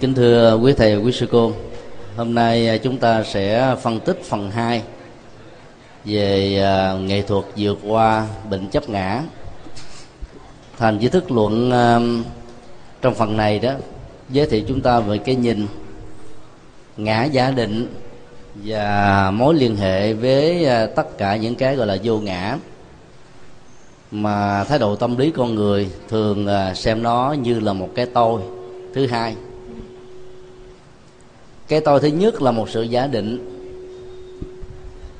kính thưa quý thầy quý sư cô, hôm nay à, chúng ta sẽ phân tích phần 2 về à, nghệ thuật vượt qua bệnh chấp ngã. Thành di thức luận à, trong phần này đó, giới thiệu chúng ta về cái nhìn ngã giả định và mối liên hệ với tất cả những cái gọi là vô ngã mà thái độ tâm lý con người thường xem nó như là một cái tôi thứ hai, cái tôi thứ nhất là một sự giả định.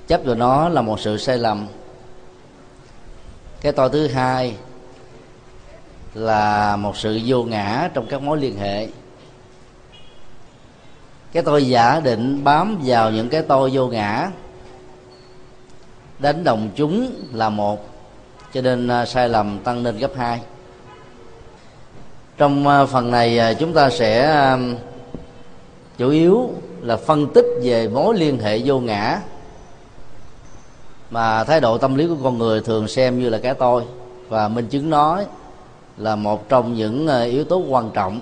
Chấp vào nó là một sự sai lầm. Cái tôi thứ hai là một sự vô ngã trong các mối liên hệ. Cái tôi giả định bám vào những cái tôi vô ngã, đánh đồng chúng là một, cho nên à, sai lầm tăng lên gấp hai trong ờ, phần này ờ, chúng ta sẽ chủ yếu là phân tích về mối liên hệ vô ngã. Mà thái độ tâm lý của con người thường xem như là cái tôi. Và minh chứng nói là một trong những ờ, yếu tố quan trọng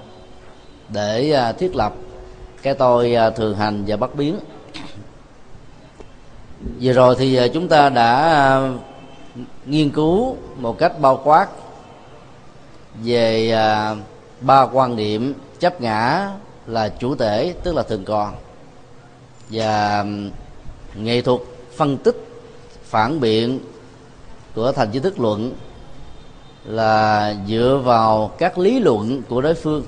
để thiết lập cái tôi thường hành và bất biến. Vừa rồi thì chúng ta đã nghiên cứu một cách bao quát về ba quan điểm chấp ngã là chủ thể, tức là thường còn. Và nghệ thuật phân tích, phản biện của thành trí thức luận là dựa vào các lý luận của đối phương.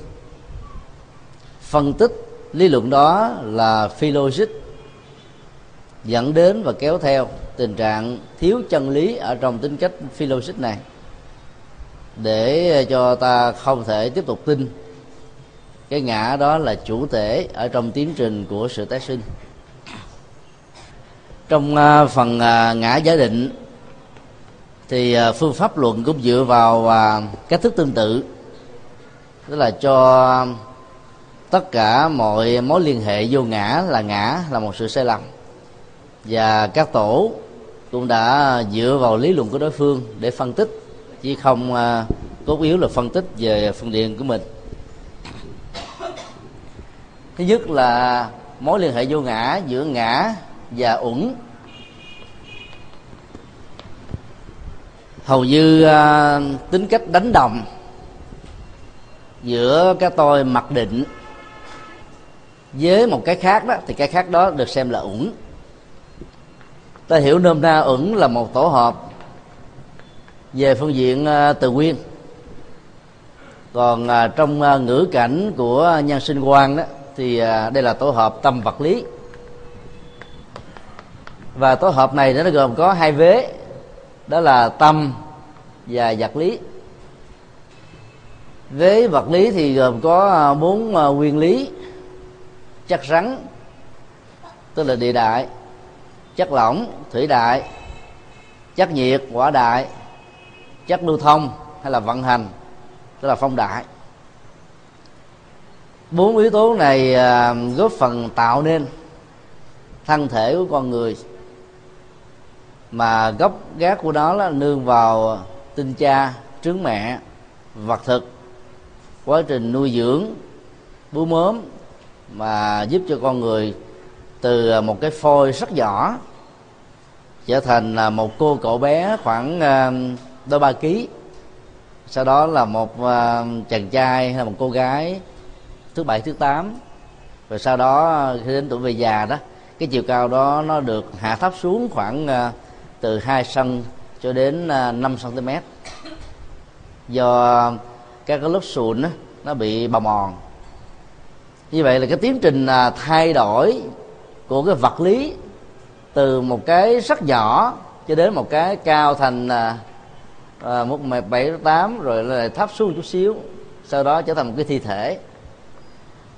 Phân tích lý luận đó là phi logic, dẫn đến và kéo theo tình trạng thiếu chân lý ở trong tính cách phi logic này để ờ, cho ta không thể tiếp tục tin. Cái ngã đó là chủ thể ở trong tiến trình của sự tái sinh. Trong ờ, phần ờ, ngã giả định, thì phương pháp luận cũng dựa vào cách thức tương tự. Tức là cho tất cả mọi mối liên hệ vô ngã là ngã là một sự sai lầm. Và các tổ cũng đã dựa vào lý luận của đối phương để phân tích chứ không à, cốt yếu là phân tích về phương diện của mình. Thứ nhất là mối liên hệ vô ngã giữa ngã và uẩn. Hầu như uh, tính cách đánh đồng giữa cái tôi mặc định với một cái khác đó thì cái khác đó được xem là uẩn. Ta hiểu nôm na uẩn là một tổ hợp về phương diện ờ, từ nguyên. Còn ờ, trong ờ, ngữ cảnh của nhân sinh quan đó, thì đây là tổ hợp tâm vật lý. Và tổ hợp này nó gồm có hai vế, đó là tâm và vật lý. Vế vật lý thì gồm có bốn nguyên lý chất rắn, tức là địa đại, chất lỏng, thủy đại, chất nhiệt, quả đại chất lưu thông hay là vận hành, tức là phong đại bốn yếu tố này à, góp phần tạo nên thân thể của con người. Mà gốc gác của nó là nương vào tinh cha, trứng mẹ, vật thực. Quá trình nuôi dưỡng, bú mớm mà giúp cho con người từ một cái phôi rất nhỏ trở thành là một cô cậu bé khoảng à, đôi ba ký. Sau đó là một à, chàng trai hay là một cô gái thứ bảy thứ tám. Rồi sau đó à, khi đến tuổi về già đó cái chiều cao đó nó được hạ thấp xuống khoảng à, từ 2 cm cho đến 5 cm do các cái lớp sụn đó, nó bị bào mòn. Như vậy là cái tiến trình thay đổi của cái vật lý từ một cái rất nhỏ cho đến một cái cao thành À, một mẹ bảy tám rồi lại thấp xuống chút xíu sau đó trở thành một cái thi thể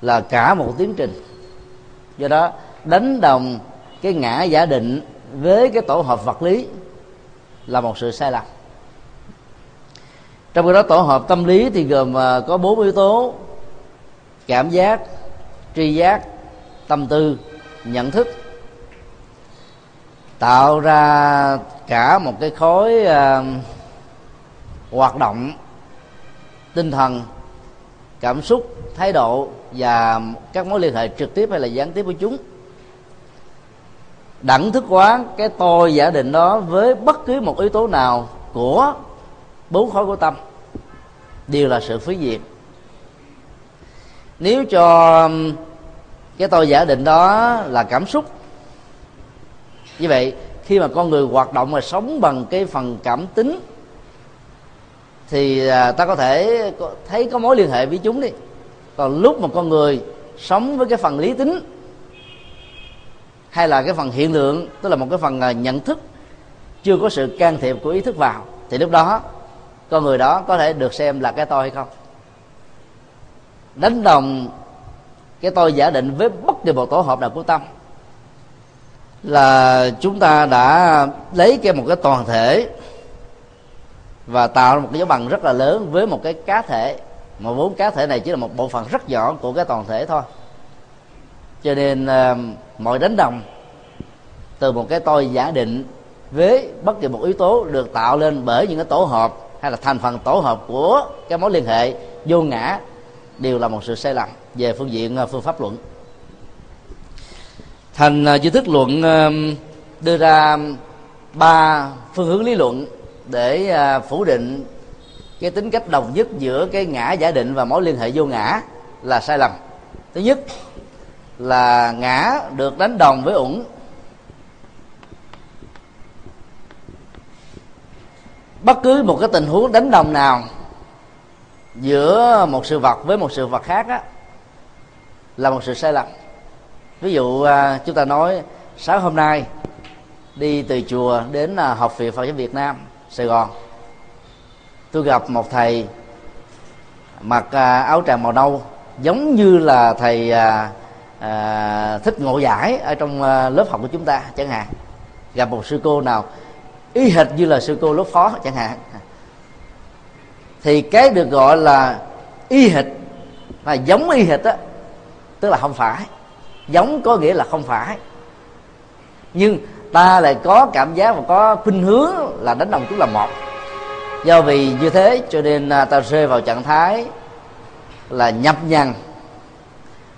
là cả một tiến trình. Do đó đánh đồng cái ngã giả định với cái tổ hợp vật lý là một sự sai lầm. Trong cái đó tổ hợp tâm lý thì gồm à, có bốn yếu tố cảm giác tri giác tâm tư nhận thức. Tạo ra cả một cái khối uh, hoạt động tinh thần, cảm xúc, thái độ và các mối liên hệ trực tiếp hay là gián tiếp với chúng. Đẳng thức hóa cái tôi giả định đó với bất cứ một yếu tố nào của bốn khối của tâm đều là sự phí diệt nếu cho cái tôi giả định đó là cảm xúc, như vậy khi mà con người hoạt động và sống bằng cái phần cảm tính thì à, ta có thể thấy có mối liên hệ với chúng đi. Còn lúc mà con người sống với cái phần lý tính, hay là cái phần hiện lượng tức là một cái phần à, nhận thức, chưa có sự can thiệp của ý thức vào, thì lúc đó, con người đó có thể được xem là cái tôi hay không? Đánh đồng cái tôi giả định với bất kỳ một tổ hợp nào của tâm là chúng ta đã lấy cái một cái toàn thể và tạo ra một cái dấu bằng rất là lớn với một cái cá thể. Mà vốn cá thể này chỉ là một bộ phận rất nhỏ của cái toàn thể thôi. Cho nên ờ, mọi đánh đồng từ một cái tôi giả định với bất kỳ một yếu tố được tạo lên bởi những cái tổ hợp hay là thành phần tổ hợp của cái mối liên hệ vô ngã đều là một sự sai lầm về phương diện ờ, phương pháp luận. Thành ờ, duy thức luận đưa ra ba phương hướng lý luận để à, phủ định cái tính cách đồng nhất giữa cái ngã giả định và mối liên hệ vô ngã là sai lầm. Thứ nhất là ngã được đánh đồng với uẩn bất cứ một cái tình huống đánh đồng nào giữa một sự vật với một sự vật khác á, là một sự sai lầm. Ví dụ à, chúng ta nói sáng hôm nay đi từ chùa đến à, học viện Phật giáo Việt Nam sài gòn. Tôi gặp một thầy mặc à, áo tràng màu nâu giống như là thầy à, à, thích ngộ giải ở trong à, lớp học của chúng ta chẳng hạn. Gặp một sư cô nào y hệt như là sư cô lớp phó chẳng hạn. Thì cái được gọi là y hệt và giống y hệt á tức là không phải. Giống có nghĩa là không phải. Nhưng ta lại có cảm giác và có khuynh hướng là đánh đồng chúng là một. Do vì như thế cho nên à, ta rơi vào trạng thái là nhập nhằn.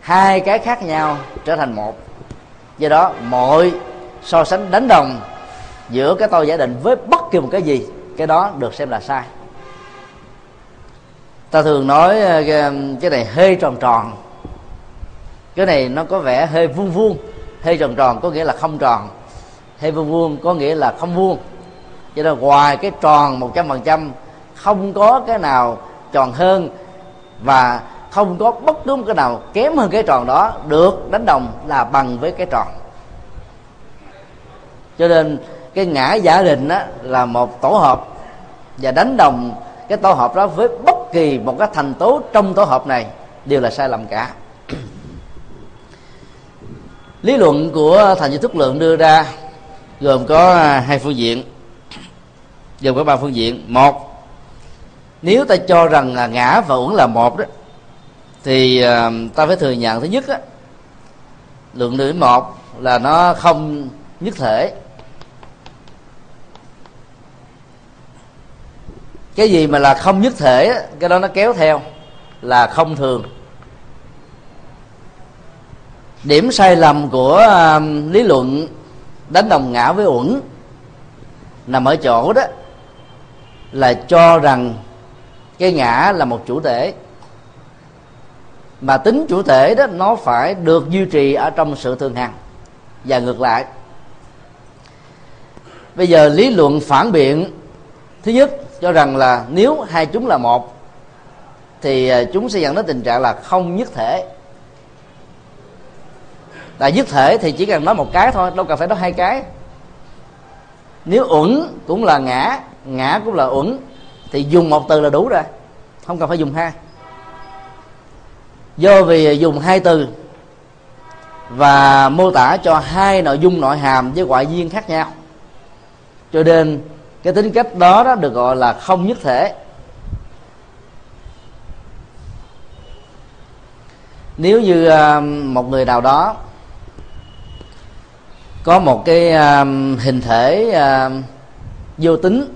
Hai cái khác nhau trở thành một. Do đó, mọi so sánh đánh đồng giữa cái tôi giả định với bất kỳ một cái gì, cái đó được xem là sai. Ta thường nói à, cái này hơi tròn tròn. Cái này nó có vẻ hơi vuông vuông. Hơi tròn tròn có nghĩa là không tròn hay vuông vuông có nghĩa là không vuông. Cho nên ngoài cái tròn một trăm phần trăm, không có cái nào tròn hơn và không có bất cứ cái nào kém hơn cái tròn đó, được đánh đồng là bằng với cái tròn. Cho nên cái ngã giả định đó là một tổ hợp và đánh đồng cái tổ hợp đó với bất kỳ một cái thành tố trong tổ hợp này đều là sai lầm cả. Lý luận của thành viên thức lượng đưa ra gồm có à, hai phương diện gồm có ba phương diện. Một nếu ta cho rằng là ngã và uẩn là một đó thì à, ta phải thừa nhận. Thứ nhất á, lượng nữ một là nó không nhất thể. Cái gì mà là không nhất thể cái đó nó kéo theo là không thường. Điểm sai lầm của à, lý luận đánh đồng ngã với uẩn. Nằm ở chỗ đó là cho rằng cái ngã là một chủ thể. Mà tính chủ thể đó, nó phải được duy trì ở trong sự thường hằng và ngược lại. Bây giờ lý luận phản biện, thứ nhất, cho rằng là nếu hai chúng là một, thì à, chúng sẽ dẫn đến tình trạng là không nhất thể tại nhất thể thì chỉ cần nói một cái thôi, đâu cần phải nói hai cái. Nếu uẩn cũng là ngã ngã cũng là uẩn, thì dùng một từ là đủ rồi. Không cần phải dùng hai. Do vì dùng hai từ và mô tả cho hai nội dung nội hàm với ngoại duyên khác nhau. Cho nên cái tính cách đó đó được gọi là không nhất thể. Nếu như à, một người nào đó có một cái uh, hình thể uh, vô tính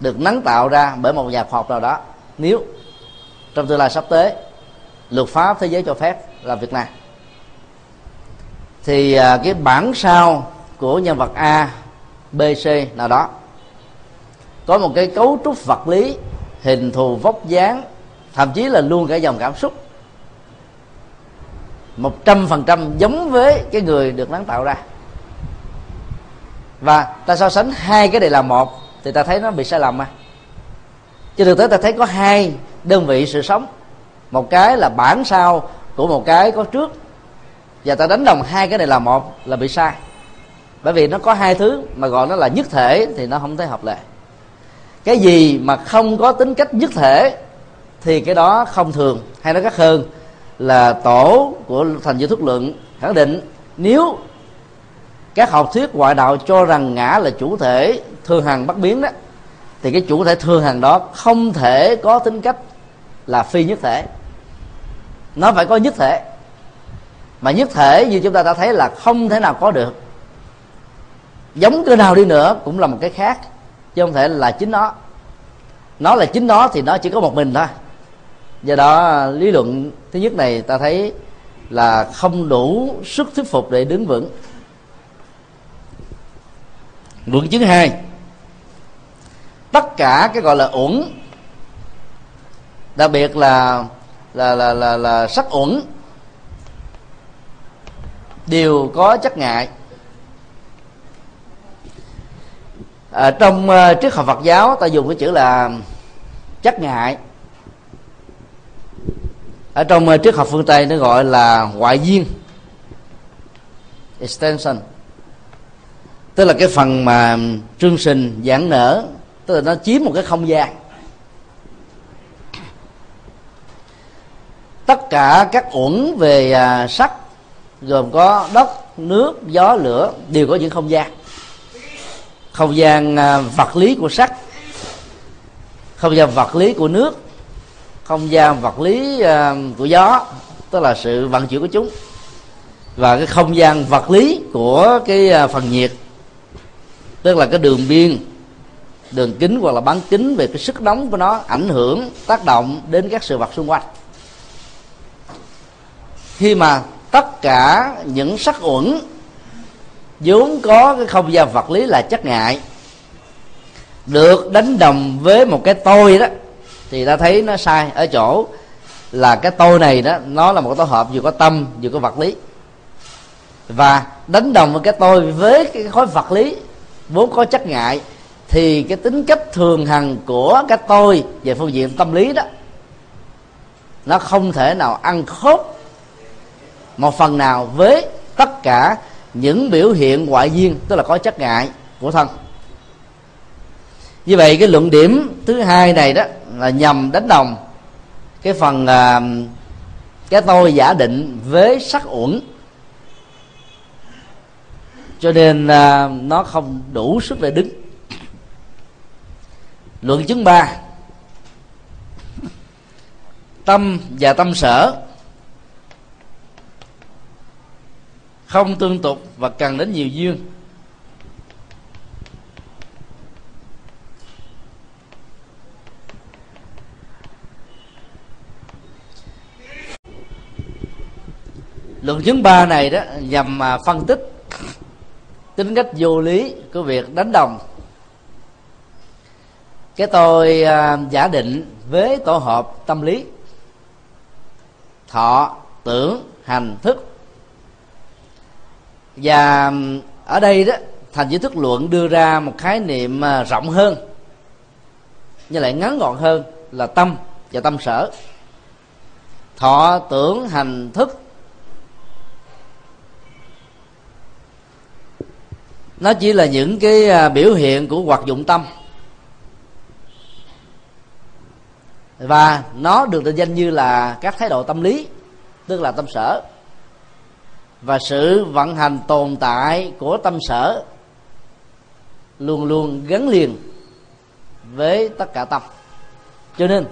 được nắng tạo ra bởi một nhà khoa học nào đó. Nếu trong tương lai sắp tới luật pháp thế giới cho phép làm việc này. Thì uh, cái bản sao của nhân vật A B C nào đó có một cái cấu trúc vật lý hình thù vóc dáng thậm chí là luôn cả dòng cảm xúc một trăm phần trăm giống với cái người được nắng tạo ra và ta so sánh hai cái này là một, thì ta thấy nó bị sai lầm mà chứ thực tế ta thấy có hai đơn vị sự sống. Một cái là bản sao của một cái có trước. Và ta đánh đồng hai cái này là một là bị sai. Bởi vì nó có hai thứ mà gọi nó là nhất thể thì nó không thấy hợp lệ. Cái gì mà không có tính cách nhất thể thì cái đó không thường. Hay nói khác hơn là tổ của thành viên thức lượng khẳng định nếu các học thuyết ngoại đạo cho rằng ngã là chủ thể thường hằng bất biến đó. Thì cái chủ thể thường hằng đó không thể có tính cách là phi nhất thể. Nó phải có nhất thể. Mà nhất thể như chúng ta đã thấy là không thể nào có được. Giống cái nào đi nữa cũng là một cái khác, chứ không thể là chính nó. Nó là chính nó thì nó chỉ có một mình thôi. Do đó, lý luận thứ nhất này ta thấy là không đủ sức thuyết phục để đứng vững luận chứng hai. Tất cả cái gọi là uẩn đặc biệt là là là là, là sắc uẩn đều có chất ngại. À, trong uh, triết học Phật giáo ta dùng cái chữ là chất ngại. Ở trong uh, triết học phương Tây nó gọi là ngoại duyên extension tức là cái phần mà trương sinh giãn nở tức là nó chiếm một cái không gian. Tất cả các uẩn về à, sắc gồm có đất nước gió lửa đều có những không gian. Không gian à, vật lý của sắc không gian vật lý của nước không gian vật lý à, của gió tức là sự vận chuyển của chúng. Và cái không gian vật lý của cái à, phần nhiệt tức là cái đường biên, đường kính hoặc là bán kính về cái sức nóng của nó ảnh hưởng, tác động đến các sự vật xung quanh. Khi mà tất cả những sắc uẩn vốn có cái không gian vật lý là chất ngại, được đánh đồng với một cái tôi đó, thì ta thấy nó sai. Ở chỗ là cái tôi này đó, nó là một tổ hợp vừa có tâm vừa có vật lý. Và đánh đồng với cái tôi với cái khối vật lý vốn có chất ngại thì cái tính cách thường hằng của cái tôi về phương diện tâm lý đó nó không thể nào ăn khớp một phần nào với tất cả những biểu hiện ngoại duyên tức là có chất ngại của thân. Như vậy cái luận điểm thứ hai này đó là nhằm đánh đồng cái phần uh, cái tôi giả định với sắc uẩn cho nên à, nó không đủ sức để đứng. Luận chứng ba. Tâm và tâm sở không tương tục và cần đến nhiều duyên. Luận chứng ba này đó nhằm à, phân tích tính cách vô lý của việc đánh đồng. Cái tôi à, giả định với tổ hợp tâm lý. Thọ tưởng hành thức. Và ở đây đó thành giới thức luận đưa ra một khái niệm à, rộng hơn. Nhưng lại ngắn gọn hơn là tâm và tâm sở. Thọ tưởng hành thức. Nó chỉ là những cái à, biểu hiện của hoạt dụng tâm. Và nó được định danh như là các thái độ tâm lý tức là tâm sở. Và sự vận hành tồn tại của tâm sở luôn luôn gắn liền với tất cả tâm. Cho nên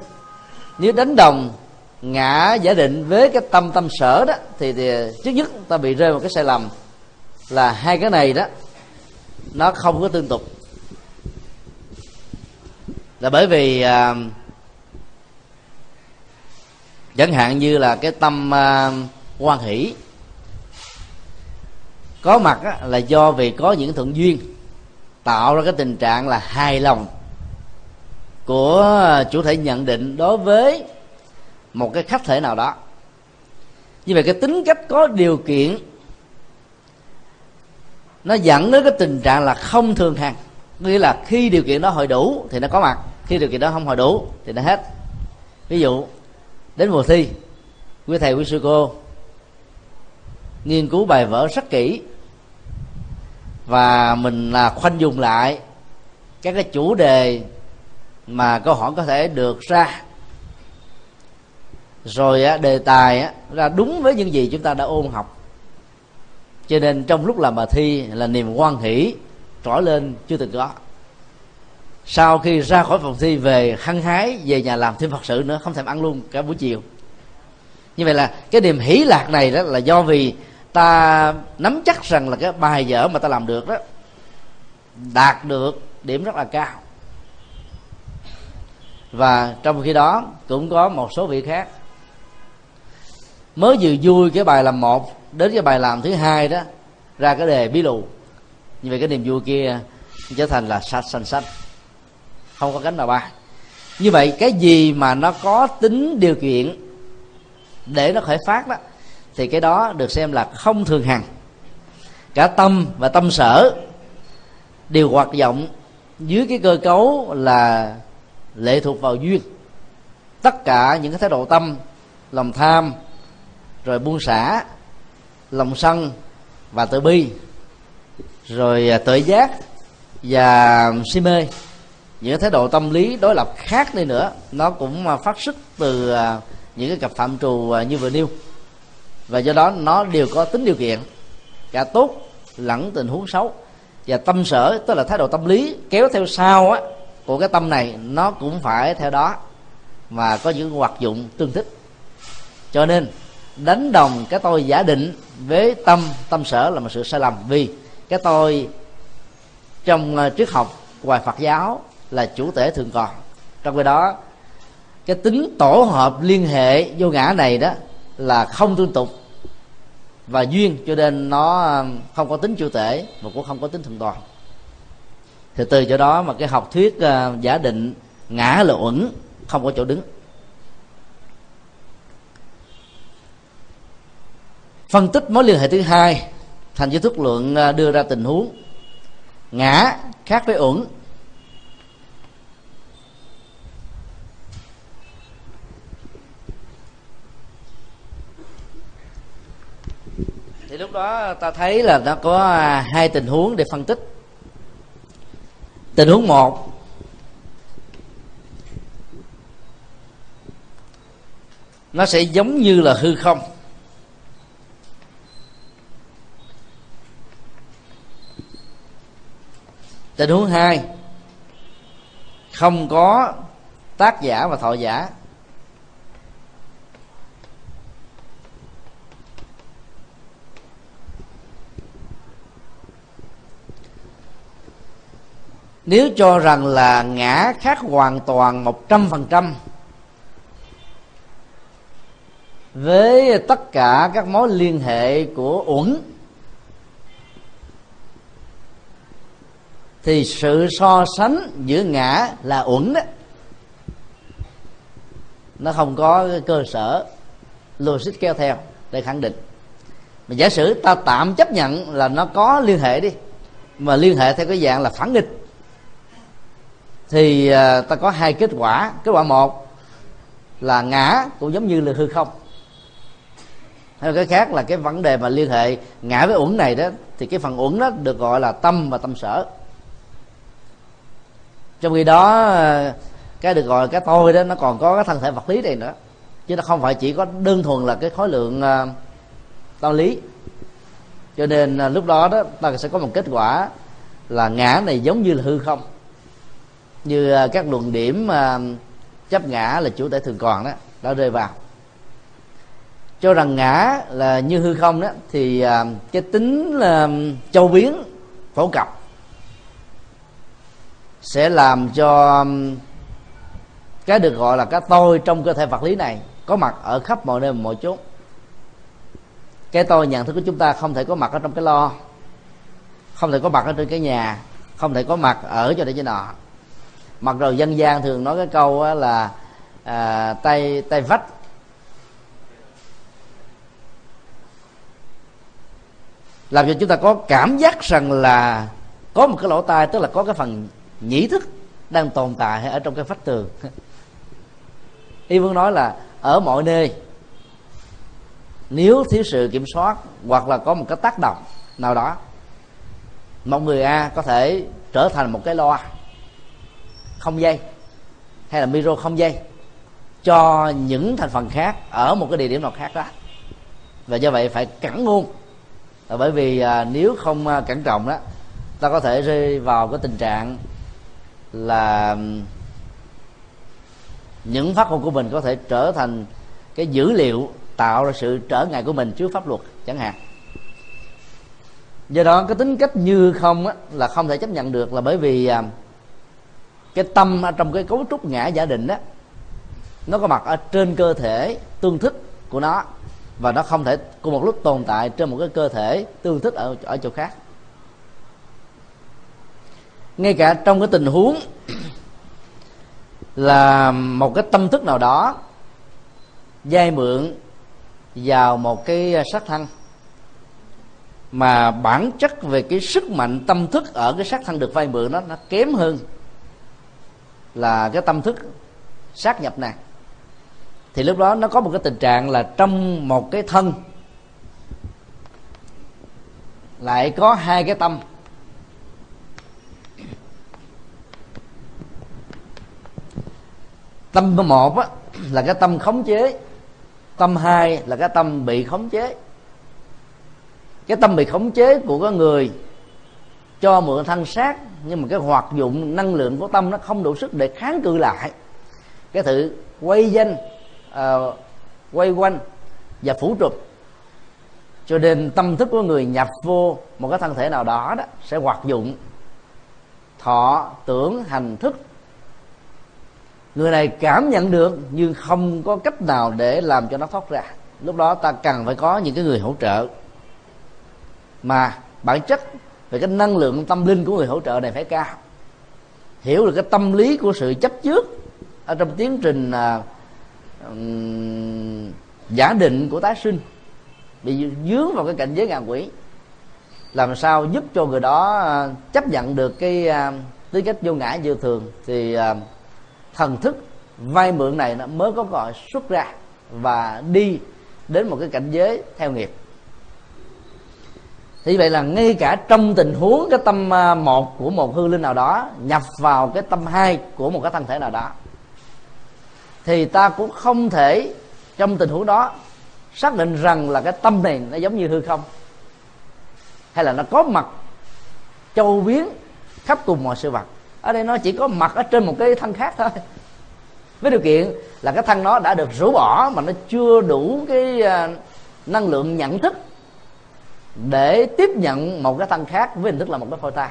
nếu đánh đồng ngã giả định với cái tâm tâm sở đó thì, thì trước nhất ta bị rơi một cái sai lầm là hai cái này đó nó không có tương tục. Là bởi vì à, chẳng hạn như là cái tâm à, quan hỷ có mặt á, là do vì có những thuận duyên tạo ra cái tình trạng là hài lòng của chủ thể nhận định đối với một cái khách thể nào đó. Như vậy cái tính cách có điều kiện nó dẫn đến cái tình trạng là không thường hằng nghĩa là khi điều kiện đó hội đủ thì nó có mặt. Khi điều kiện đó không hội đủ thì nó hết. Ví dụ, đến mùa thi, quý thầy, quý sư cô nghiên cứu bài vở rất kỹ và mình là khoanh dùng lại các cái chủ đề mà câu hỏi có thể được ra. Rồi đề tài ra đúng với những gì chúng ta đã ôn học cho nên trong lúc làm bài thi là niềm quan hỷ trỗi lên chưa từng có. Sau khi ra khỏi phòng thi về hăng hái về nhà làm thêm phật sự nữa, không thèm ăn luôn cả buổi chiều. Như vậy là cái niềm hỷ lạc này đó là do vì ta nắm chắc rằng là cái bài vở mà ta làm được đó, đạt được điểm rất là cao. Và trong khi đó cũng có một số vị khác mới vừa vui cái bài làm một đến cái bài làm thứ hai đó, ra cái đề bí lù. Như vậy cái niềm vui kia trở thành là sạch xanh xanh không có cánh mà bay. Như vậy cái gì mà nó có tính điều kiện để nó khởi phát đó, thì cái đó được xem là không thường hằng. Cả tâm và tâm sở đều hoạt động dưới cái cơ cấu là lệ thuộc vào duyên. Tất cả những cái thái độ tâm, lòng tham, rồi buông xả lòng sân và tự bi, rồi à, tự giác và si mê. Những thái độ tâm lý đối lập khác đi nữa, nó cũng à, phát xuất từ à, những cái cặp phạm trù như vừa nêu. Và do đó nó đều có tính điều kiện, cả tốt lẫn tình huống xấu. Và tâm sở, tức là thái độ tâm lý kéo theo sau á, của cái tâm này, nó cũng phải theo đó mà có những hoạt dụng tương thích. Cho nên đánh đồng cái tôi giả định với tâm tâm sở là một sự sai lầm. Vì cái tôi trong ờ, triết học ngoài Phật giáo là chủ thể thường còn. Trong khi đó, cái tính tổ hợp liên hệ vô ngã này đó là không tương tục và duyên, cho nên nó ờ, không có tính chủ thể mà cũng không có tính thường toàn thì từ chỗ đó mà cái học thuyết ờ, giả định ngã là uẩn, không có chỗ đứng. Phân tích mối liên hệ thứ hai thành giới thức lượng à, đưa ra tình huống. Ngã khác với uẩn. Thì lúc đó ta thấy là nó có à, hai tình huống để phân tích. Tình huống một, nó sẽ giống như là hư không. Tình huống hai, không có tác giả và thọ giả. Nếu cho rằng là ngã khác hoàn toàn một trăm phần trăm với tất cả các mối liên hệ của uẩn thì sự so sánh giữa ngã là uẩn đó. Nó không có cơ sở, logic kéo theo để khẳng định. Mà giả sử ta tạm chấp nhận là nó có liên hệ đi, mà liên hệ theo cái dạng là phản nghịch, thì à, ta có hai kết quả. Kết quả một là ngã cũng giống như là hư không. Hay cái khác là cái vấn đề mà liên hệ ngã với uẩn này đó, thì cái phần uẩn đó được gọi là tâm và tâm sở trong khi đó cái được gọi là cái tôi đó nó còn có cái thân thể vật lý này nữa. Chứ nó không phải chỉ có đơn thuần là cái khối lượng uh, tâm lý. Cho nên uh, lúc đó đó ta sẽ có một kết quả là ngã này giống như là hư không. Như à, các luận điểm chấp ngã là chủ thể thường còn đó đã rơi vào. Cho rằng ngã là như hư không đó thì cái tính là châu biến phổ cập sẽ làm cho um, cái được gọi là cái tôi trong cơ thể vật lý này có mặt ở khắp mọi nơi mọi chỗ cái tôi nhận thức của chúng ta không thể có mặt ở trong cái lo không thể có mặt ở trên cái nhà không thể có mặt ở cho đây cho nọ. Mặc rồi dân gian thường nói cái câu là à, tay tay vách. Làm cho chúng ta có cảm giác rằng là có một cái lỗ tai tức là có cái phần nhĩ thức đang tồn tại ở trong cái vách tường. Y vương nói là ở mọi nơi nếu thiếu sự kiểm soát hoặc là có một cái tác động nào đó một người a có thể trở thành một cái loa không dây hay là micro không dây cho những thành phần khác ở một cái địa điểm nào khác đó. Và do vậy phải cẩn ngôn bởi vì à, nếu không à, cẩn trọng đó ta có thể rơi vào cái tình trạng là những phát ngôn của mình có thể trở thành cái dữ liệu tạo ra sự trở ngại của mình trước pháp luật chẳng hạn. Do đó cái tính cách như không á, là không thể chấp nhận được là bởi vì à, cái tâm ở trong cái cấu trúc ngã giả định đó nó có mặt ở trên cơ thể tương thích của nó và nó không thể cùng một lúc tồn tại trên một cái cơ thể tương thích ở ở chỗ khác ngay cả trong cái tình huống là một cái tâm thức nào đó vay mượn vào một cái sát thân, mà bản chất về cái sức mạnh tâm thức ở cái sát thân được vay mượn đó, nó kém hơn là cái tâm thức sát nhập này. Thì lúc đó nó có một cái tình trạng là trong một cái thân lại có hai cái tâm. Tâm một á, là cái tâm khống chế. Tâm hai là cái tâm bị khống chế. Cái tâm bị khống chế của cái người cho mượn thân xác nhưng mà cái hoạt dụng năng lượng của tâm nó không đủ sức để kháng cự lại. Cái sự quay danh uh, quay quanh và phủ trục. Cho nên tâm thức của người nhập vô một cái thân thể nào đó đó sẽ hoạt dụng. Thọ tưởng hành thức người này cảm nhận được nhưng không có cách nào để làm cho nó thoát ra. Lúc đó ta cần phải có những cái người hỗ trợ. Mà bản chất về cái năng lượng tâm linh của người hỗ trợ này phải cao. Hiểu được cái tâm lý của sự chấp trước ở trong tiến trình à, um, giả định của tái sinh bị dướng vào cái cảnh giới ngạ quỷ. Làm sao giúp cho người đó à, chấp nhận được cái à, uh, tính cách vô ngã vô thường thì uh, thần thức, vay mượn này nó mới có gọi xuất ra và đi đến một cái cảnh giới theo nghiệp. Thì vậy là ngay cả trong tình huống cái tâm à, một của một hư linh nào đó, nhập vào cái tâm hai của một cái thân thể nào đó, thì ta cũng không thể trong tình huống đó xác định rằng là cái tâm này nó giống như hư không, hay là nó có mặt, châu biến khắp cùng mọi sự vật ở đây nó chỉ có mặt ở trên một cái thân khác thôi. Với điều kiện là cái thân nó đã được rũ bỏ mà nó chưa đủ cái à, năng lượng nhận thức để tiếp nhận một cái thân khác với hình thức là một cái phôi tai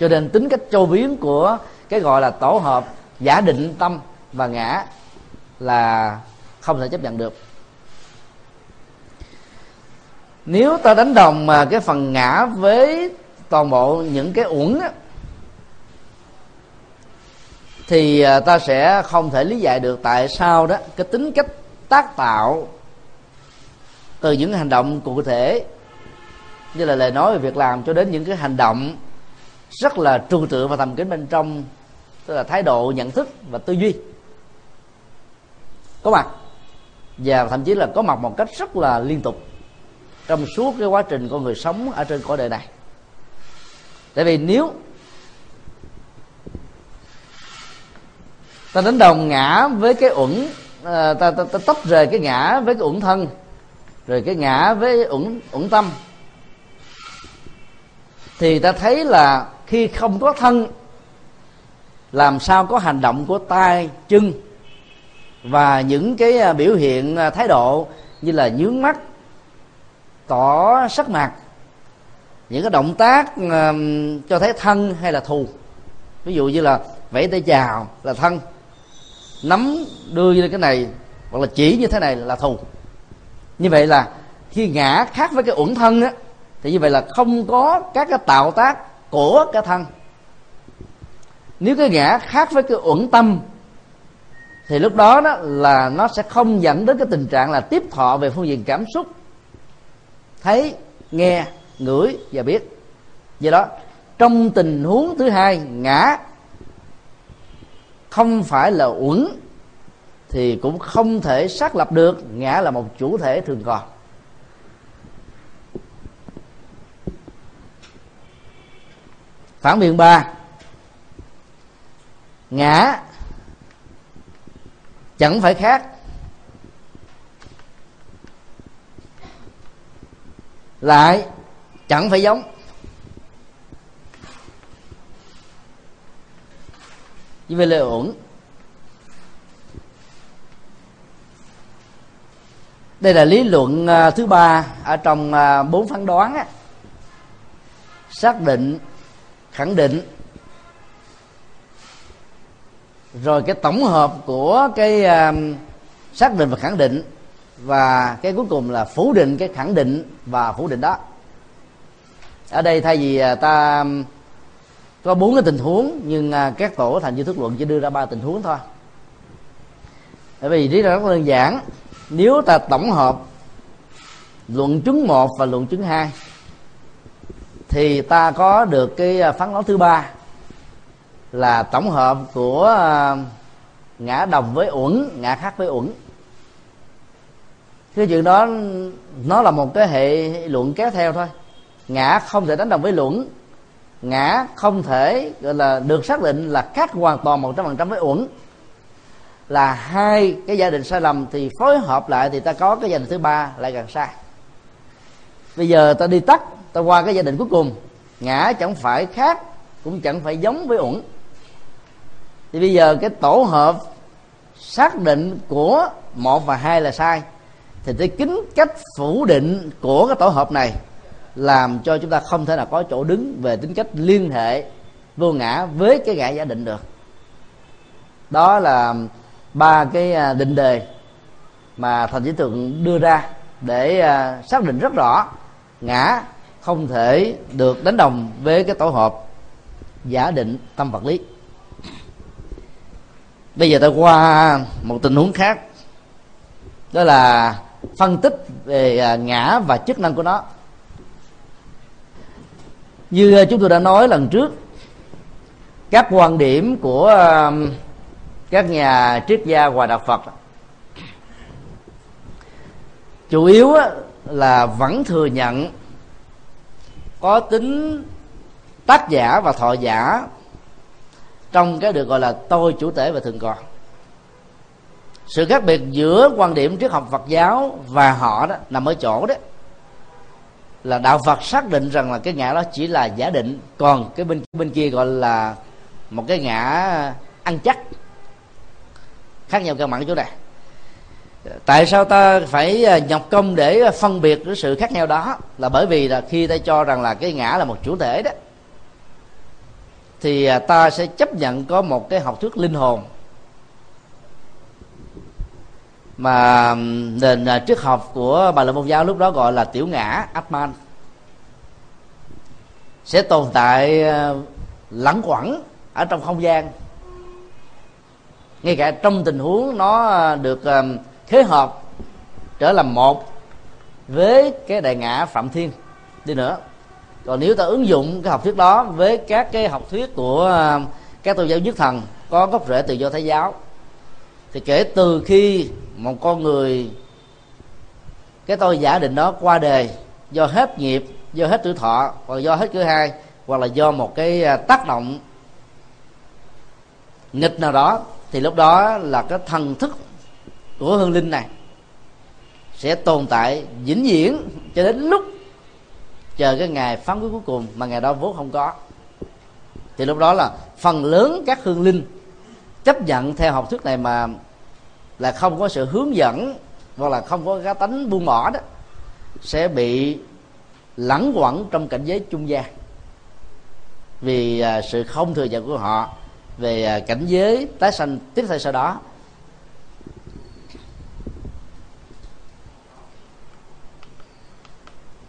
cho nên tính cách châu biến của cái gọi là tổ hợp giả định tâm và ngã là không thể chấp nhận được. Nếu ta đánh đồng mà cái phần ngã với toàn bộ những cái uẩn á, thì à, ta sẽ không thể lý giải được tại sao đó, cái tính cách tác tạo từ những hành động cụ thể, như là lời nói về việc làm cho đến những cái hành động rất là trừu tượng và tầm kính bên trong, tức là thái độ, nhận thức và tư duy. Có mặt, và thậm chí là có mặt một cách rất là liên tục trong suốt cái quá trình con người sống ở trên cõi đời này. Tại vì nếu ta đánh đồng ngã với cái uẩn ờ, ta, ta, ta tách rời cái ngã với cái uẩn thân rồi cái ngã với uẩn uẩn tâm. Thì ta thấy là khi không có thân làm sao có hành động của tay chân và những cái à, biểu hiện à, thái độ như là nhướng mắt tỏ sắc mặt những cái động tác cho thấy thân hay là thù. Ví dụ như là vẫy tay chào là thân nắm đưa lên cái này, hoặc là chỉ như thế này là thù. Như vậy là khi ngã khác với cái uẩn thân á, thì như vậy là không có các cái tạo tác của cái thân. Nếu cái ngã khác với cái uẩn tâm, thì lúc đó đó là nó sẽ không dẫn đến cái tình trạng là tiếp thọ về phương diện cảm xúc. Thấy, nghe, ngửi và biết. Do đó, trong tình huống thứ hai, ngã không phải là uẩn, thì cũng không thể xác lập được. Ngã là một chủ thể thường còn. Phản biện ba. Ngã chẳng phải khác. Lại chẳng phải giống. Với Vê là ổn. Đây là lý luận à, thứ ba ở trong à, bốn phán đoán á. xác định, khẳng định. Rồi cái tổng hợp của cái à, xác định và khẳng định và cái cuối cùng là phủ định cái khẳng định và phủ định đó. Ở đây thay vì ta có bốn cái tình huống, nhưng à, các tổ thành viên thức luận chỉ đưa ra ba tình huống thôi. Bởi vì lý do rất đơn giản. Nếu ta tổng hợp luận chứng một và luận chứng hai, thì ta có được cái à, phán đoán thứ ba là tổng hợp của à, ngã đồng với uẩn, ngã khác với uẩn. Cái chuyện đó, nó là một cái hệ luận kéo theo thôi. Ngã không thể đánh đồng với luận ngã không thể, gọi là, được xác định là khác hoàn toàn một trăm phần trăm với uẩn. Là hai cái gia đình sai lầm thì phối hợp lại thì ta có cái gia đình thứ ba lại càng sai bây giờ ta đi tắt, ta qua cái gia đình cuối cùng. Ngã chẳng phải khác, cũng chẳng phải giống với uẩn. Thì bây giờ cái tổ hợp xác định của một và hai là sai. Thì cái kính cách phủ định của cái tổ hợp này làm cho chúng ta không thể nào có chỗ đứng về tính cách liên hệ vô ngã với cái ngã giả định được. Đó là ba cái à, định đề mà thành chỉ tượng đưa ra để à, xác định rất rõ ngã không thể được đánh đồng với cái tổ hợp giả định tâm vật lý. Bây giờ ta qua một tình huống khác, đó là phân tích về à, ngã và chức năng của nó như ờ, chúng tôi đã nói lần trước, các quan điểm của các nhà triết gia hòa đạo phật, chủ yếu là vẫn thừa nhận có tính tác giả và thọ giả trong cái được gọi là tôi, chủ thể và thường còn. Sự khác biệt giữa quan điểm triết học Phật giáo và họ đó nằm ở chỗ đó là đạo Phật xác định rằng là cái ngã đó chỉ là giả định. Còn cái bên bên kia gọi là một cái ngã ăn chắc. Khác nhau cơ bản chỗ này. Tại sao ta phải à, nhọc công để phân biệt cái sự khác nhau đó? Là bởi vì là khi ta cho rằng là cái ngã là một chủ thể đó, thì à, ta sẽ chấp nhận có một cái học thuyết linh hồn mà nền à, triết học của bà la môn giáo lúc đó gọi là tiểu ngã atman. Sẽ tồn tại à, lẳng quẩn ở trong không gian. Ngay cả trong tình huống nó à, được khế hợp trở làm một với cái đại ngã phạm thiên đi nữa. Còn nếu ta ứng dụng cái học thuyết đó với các cái học thuyết của các tôn giáo nhất thần có gốc rễ từ do thái giáo, thì kể từ khi một con người, cái tôi giả định đó qua đề do hết nghiệp, do hết tuổi thọ, hoặc do hết thứ hai, hoặc là do một cái à, tác động nghịch nào đó, thì lúc đó là cái thần thức của hương linh này sẽ tồn tại vĩnh viễn cho đến lúc chờ cái ngày phán quyết cuối cùng mà ngày đó vốn không có. Thì lúc đó là phần lớn các hương linh chấp nhận theo học thuyết này mà là không có sự hướng dẫn hoặc là không có cá tánh buông bỏ đó, sẽ bị lẳng quẩn trong cảnh giới trung gian. Vì à, sự không thừa nhận của họ về à, cảnh giới tái sanh, tiếp theo sau đó.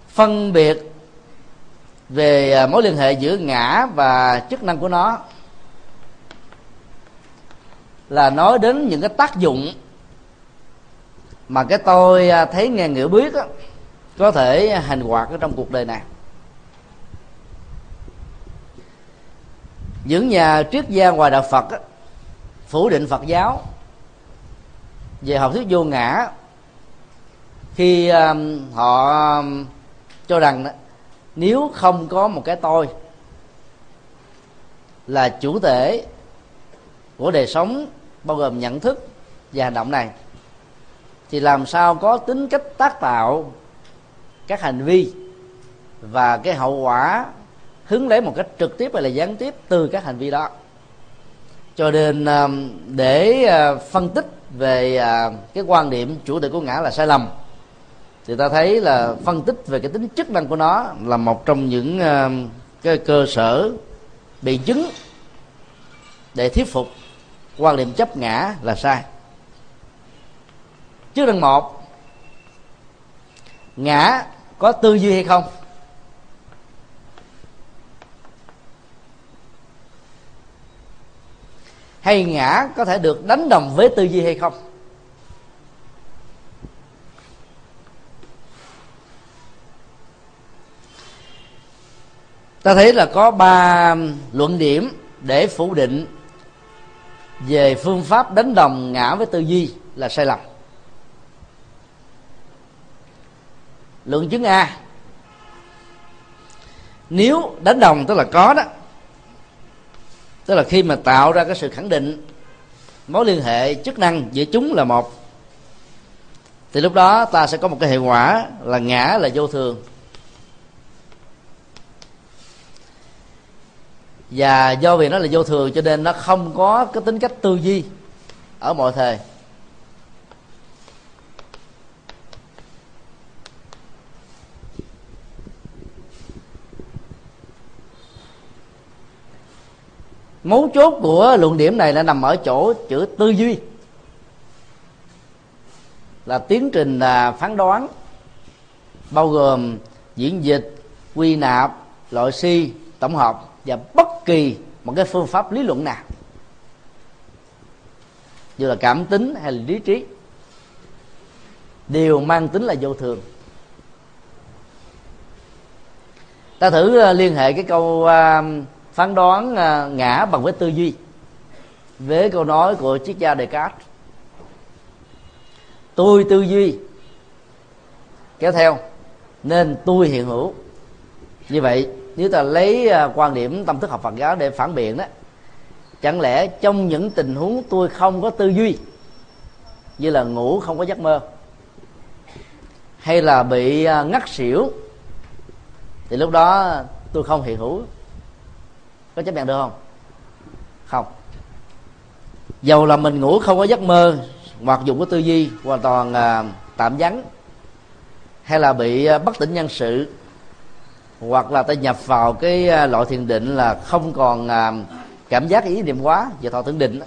Phân biệt về à, mối liên hệ giữa ngã và chức năng của nó là nói đến những cái tác dụng mà cái tôi à, thấy nghe ngữ biết đó, có thể hành hoạt ở trong cuộc đời này. Những nhà triết gia ngoài đạo Phật đó, phủ định Phật giáo về học thuyết vô ngã khi um, họ cho rằng đó, nếu không có một cái tôi là chủ thể của đời sống bao gồm nhận thức và hành động này thì làm sao có tính cách tác tạo các hành vi và cái hậu quả hứng lấy một cách trực tiếp hay là gián tiếp từ các hành vi đó? Cho nên um, để ờ, phân tích về ờ, cái quan điểm chủ đề của ngã là sai lầm, thì ta thấy là phân tích về cái tính chức năng của nó là một trong những ờ, cái cơ sở bị chứng để thuyết phục quan điểm chấp ngã là sai trước đơn một ngã có tư duy hay không? Hay ngã có thể được đánh đồng với tư duy hay không? Ta thấy là có ba luận điểm để phủ định về phương pháp đánh đồng ngã với tư duy là sai lầm. Lượng chứng a. Nếu đánh đồng tức là có đó, tức là khi mà tạo ra cái sự khẳng định mối liên hệ chức năng giữa chúng là một, thì lúc đó ta sẽ có một cái hệ quả là ngã là vô thường. Và do vì nó là vô thường cho nên nó không có cái tính cách tư duy ở mọi thời. Mấu chốt của luận điểm này là nằm ở chỗ chữ tư duy. Là tiến trình là phán đoán bao gồm diễn dịch quy nạp loại si tổng hợp và bất kỳ một cái phương pháp lý luận nào. Dù là cảm tính hay là lý trí đều mang tính là vô thường. Ta thử à, liên hệ cái câu uh, phán đoán à, ngã bằng với tư duy. Với câu nói của triết gia Descartes. Tôi tư duy. Kéo theo, nên tôi hiện hữu. Như vậy, nếu ta lấy à, quan điểm tâm thức học Phật giáo để phản biện đó, chẳng lẽ trong những tình huống tôi không có tư duy, như là ngủ không có giấc mơ, hay là bị à, ngắt xỉu, thì lúc đó tôi không hiện hữu có chấp nhận được không? Không. Dầu là mình ngủ không có giấc mơ hoặc dùng cái tư duy hoàn toàn à, tạm vắng hay là bị à, bất tỉnh nhân sự hoặc là ta nhập vào cái à, loại thiền định là không còn à, cảm giác ý niệm quá về thọ tưởng định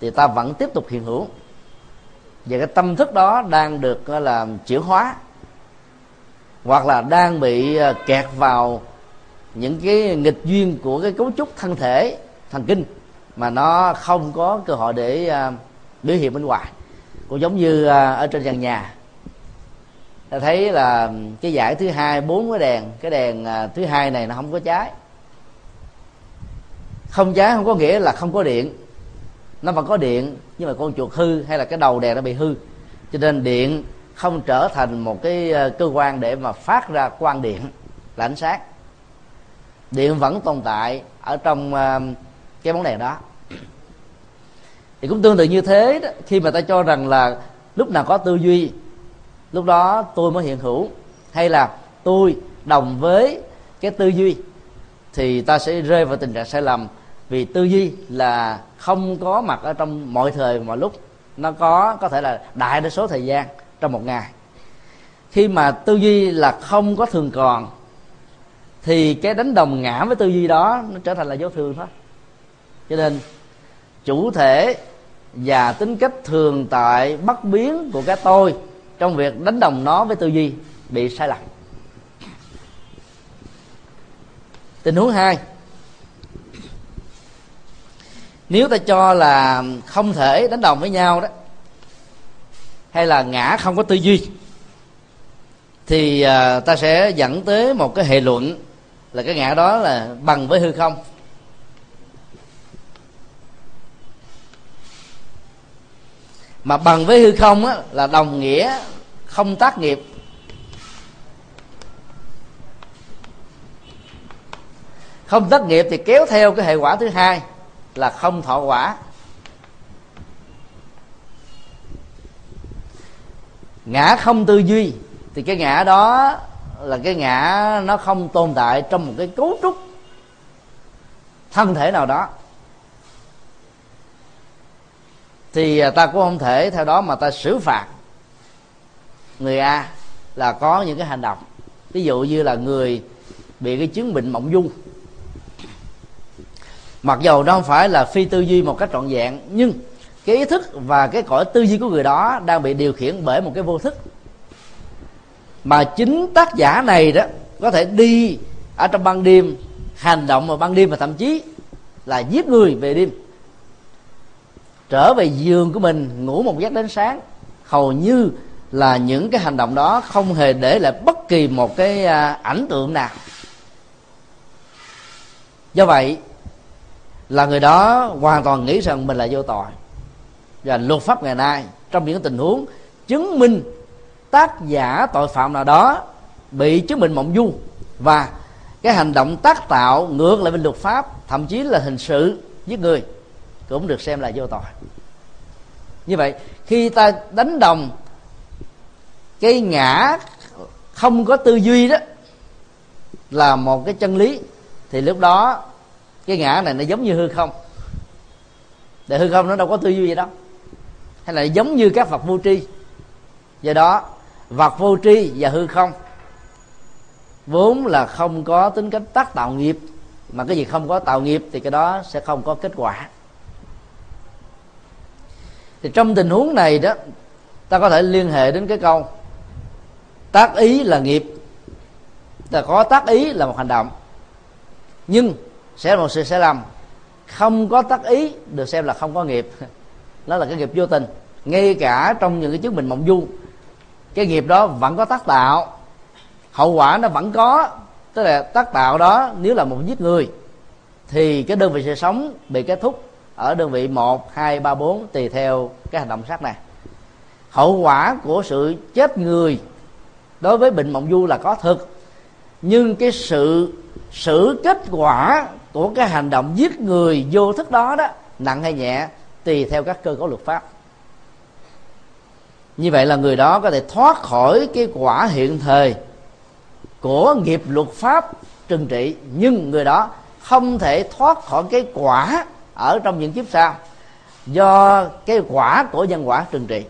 thì ta vẫn tiếp tục hiện hữu. Và cái tâm thức đó đang được à, là chuyển hóa hoặc là đang bị à, kẹt vào những cái nghịch duyên của cái cấu trúc thân thể thần kinh mà nó không có cơ hội để à, biểu hiện bên ngoài. Cũng giống như à, ở trên trần nhà. Ta thấy là cái giải thứ hai bốn cái đèn cái đèn uh, thứ hai này nó không có cháy. Không cháy không có nghĩa là không có điện. Nó vẫn có điện nhưng mà con chuột hư hay là cái đầu đèn nó bị hư. Cho nên điện không trở thành một cái cơ quan để mà phát ra quang điện là ánh sáng điện vẫn tồn tại ở trong ờ, cái bóng đèn đó. Thì cũng tương tự như thế đó, khi mà ta cho rằng là lúc nào có tư duy lúc đó tôi mới hiện hữu hay là tôi đồng với cái tư duy thì ta sẽ rơi vào tình trạng sai lầm. Vì tư duy là không có mặt ở trong mọi thời mọi lúc. Nó có có thể là đại đa số thời gian trong một ngày. Khi mà tư duy là không có thường còn thì cái đánh đồng ngã với tư duy đó nó trở thành là vô thường thôi cho nên, chủ thể và tính cách thường tại bất biến của cái tôi trong việc đánh đồng nó với tư duy bị sai lầm. Tình huống hai. Nếu ta cho là không thể đánh đồng với nhau đó, hay là ngã không có tư duy, thì à, ta sẽ dẫn tới một cái hệ luận là cái ngã đó là bằng với hư không. Mà bằng với hư không á, là đồng nghĩa không tác nghiệp. Không tác nghiệp thì kéo theo cái hệ quả thứ hai là không thọ quả. Ngã không tư duy thì cái ngã đó là cái ngã nó không tồn tại trong một cái cấu trúc thân thể nào đó. Thì à, ta cũng không thể theo đó mà ta xử phạt người a là có những cái hành động. Ví dụ như là người bị cái chứng bệnh mộng dung. Mặc dầu nó không phải là phi tư duy một cách trọn vẹn, nhưng cái ý thức và cái cõi tư duy của người đó đang bị điều khiển bởi một cái vô thức mà chính tác giả này đó có thể đi ở trong ban đêm, hành động vào ban đêm và thậm chí là giết người về đêm. Trở về giường của mình, ngủ một giấc đến sáng. Hầu như là những cái hành động đó không hề để lại bất kỳ một cái à, ảnh tượng nào. Do vậy, là người đó hoàn toàn nghĩ rằng mình là vô tội. Và luật pháp ngày nay trong những tình huống chứng minh tác giả tội phạm nào đó bị chứng minh mộng du. Và cái hành động tác tạo ngược lại với luật pháp, thậm chí là hình sự giết người, cũng được xem là vô tội. Như vậy, khi ta đánh đồng cái ngã không có tư duy đó là một cái chân lý, thì lúc đó cái ngã này nó giống như hư không. Để hư không nó đâu có tư duy gì đâu. Hay là giống như các vật vô tri. Do đó vật vô tri và hư không. Vốn là không có tính cách tác tạo nghiệp, mà cái gì không có tạo nghiệp thì cái đó sẽ không có kết quả. Thì trong tình huống này đó, ta có thể liên hệ đến cái câu, tác ý là nghiệp. Ta có tác ý là một hành động, nhưng sẽ là một sự sai lầm. Không có tác ý được xem là không có nghiệp. Đó là cái nghiệp vô tình, ngay cả trong những cái chứng bệnh mộng du cái nghiệp đó vẫn có tác tạo. Hậu quả nó vẫn có, tức là tác tạo đó nếu là một giết người, thì cái đơn vị sự sống bị kết thúc ở đơn vị một, hai, ba, bốn, tùy theo cái hành động sát này. Hậu quả của sự chết người đối với bệnh mộng du là có thực, nhưng cái sự xử kết quả của cái hành động giết người vô thức đó đó, nặng hay nhẹ, tùy theo các cơ cấu luật pháp như vậy là người đó có thể thoát khỏi cái quả hiện thời của nghiệp luật pháp trừng trị. Nhưng người đó không thể thoát khỏi cái quả ở trong những kiếp sau do cái quả của nhân quả trừng trị.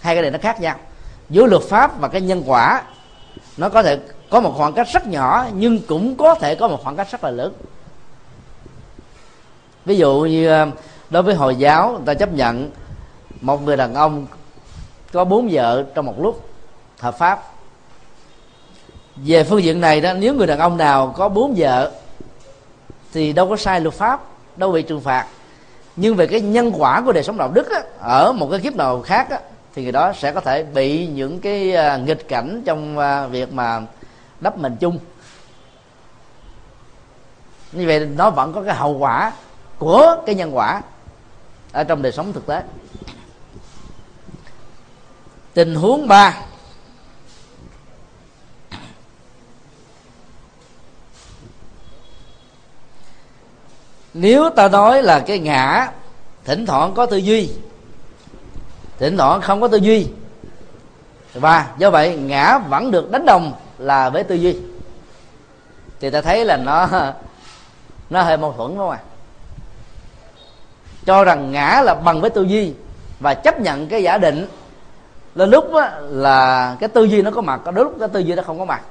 Hai cái này nó khác nhau. Giữa luật pháp và cái nhân quả, nó có thể có một khoảng cách rất nhỏ, nhưng cũng có thể có một khoảng cách rất là lớn. Ví dụ như ờ, đối với hồi giáo, người ta chấp nhận một người đàn ông có bốn vợ trong một lúc hợp pháp. Về phương diện này đó nếu người đàn ông nào có bốn vợ thì đâu có sai luật pháp đâu bị trừng phạt. Nhưng về cái nhân quả của đời sống đạo đức á, ở một cái kiếp nào khác á, thì người đó sẽ có thể bị những cái à, nghịch cảnh trong à, việc mà đắp mình chung. Như vậy nó vẫn có cái hậu quả của cái nhân quả ở trong đời sống thực tế tình huống ba. Nếu ta nói là cái ngã, thỉnh thoảng có tư duy. Thỉnh thoảng không có tư duy. Và do vậy ngã vẫn được đánh đồng là với tư duy. Thì ta thấy là nó nó hơi mâu thuẫn đúng không ạ? Cho rằng ngã là bằng với tư duy và chấp nhận cái giả định là lúc á, là cái tư duy nó có mặt có lúc cái tư duy nó không có mặt.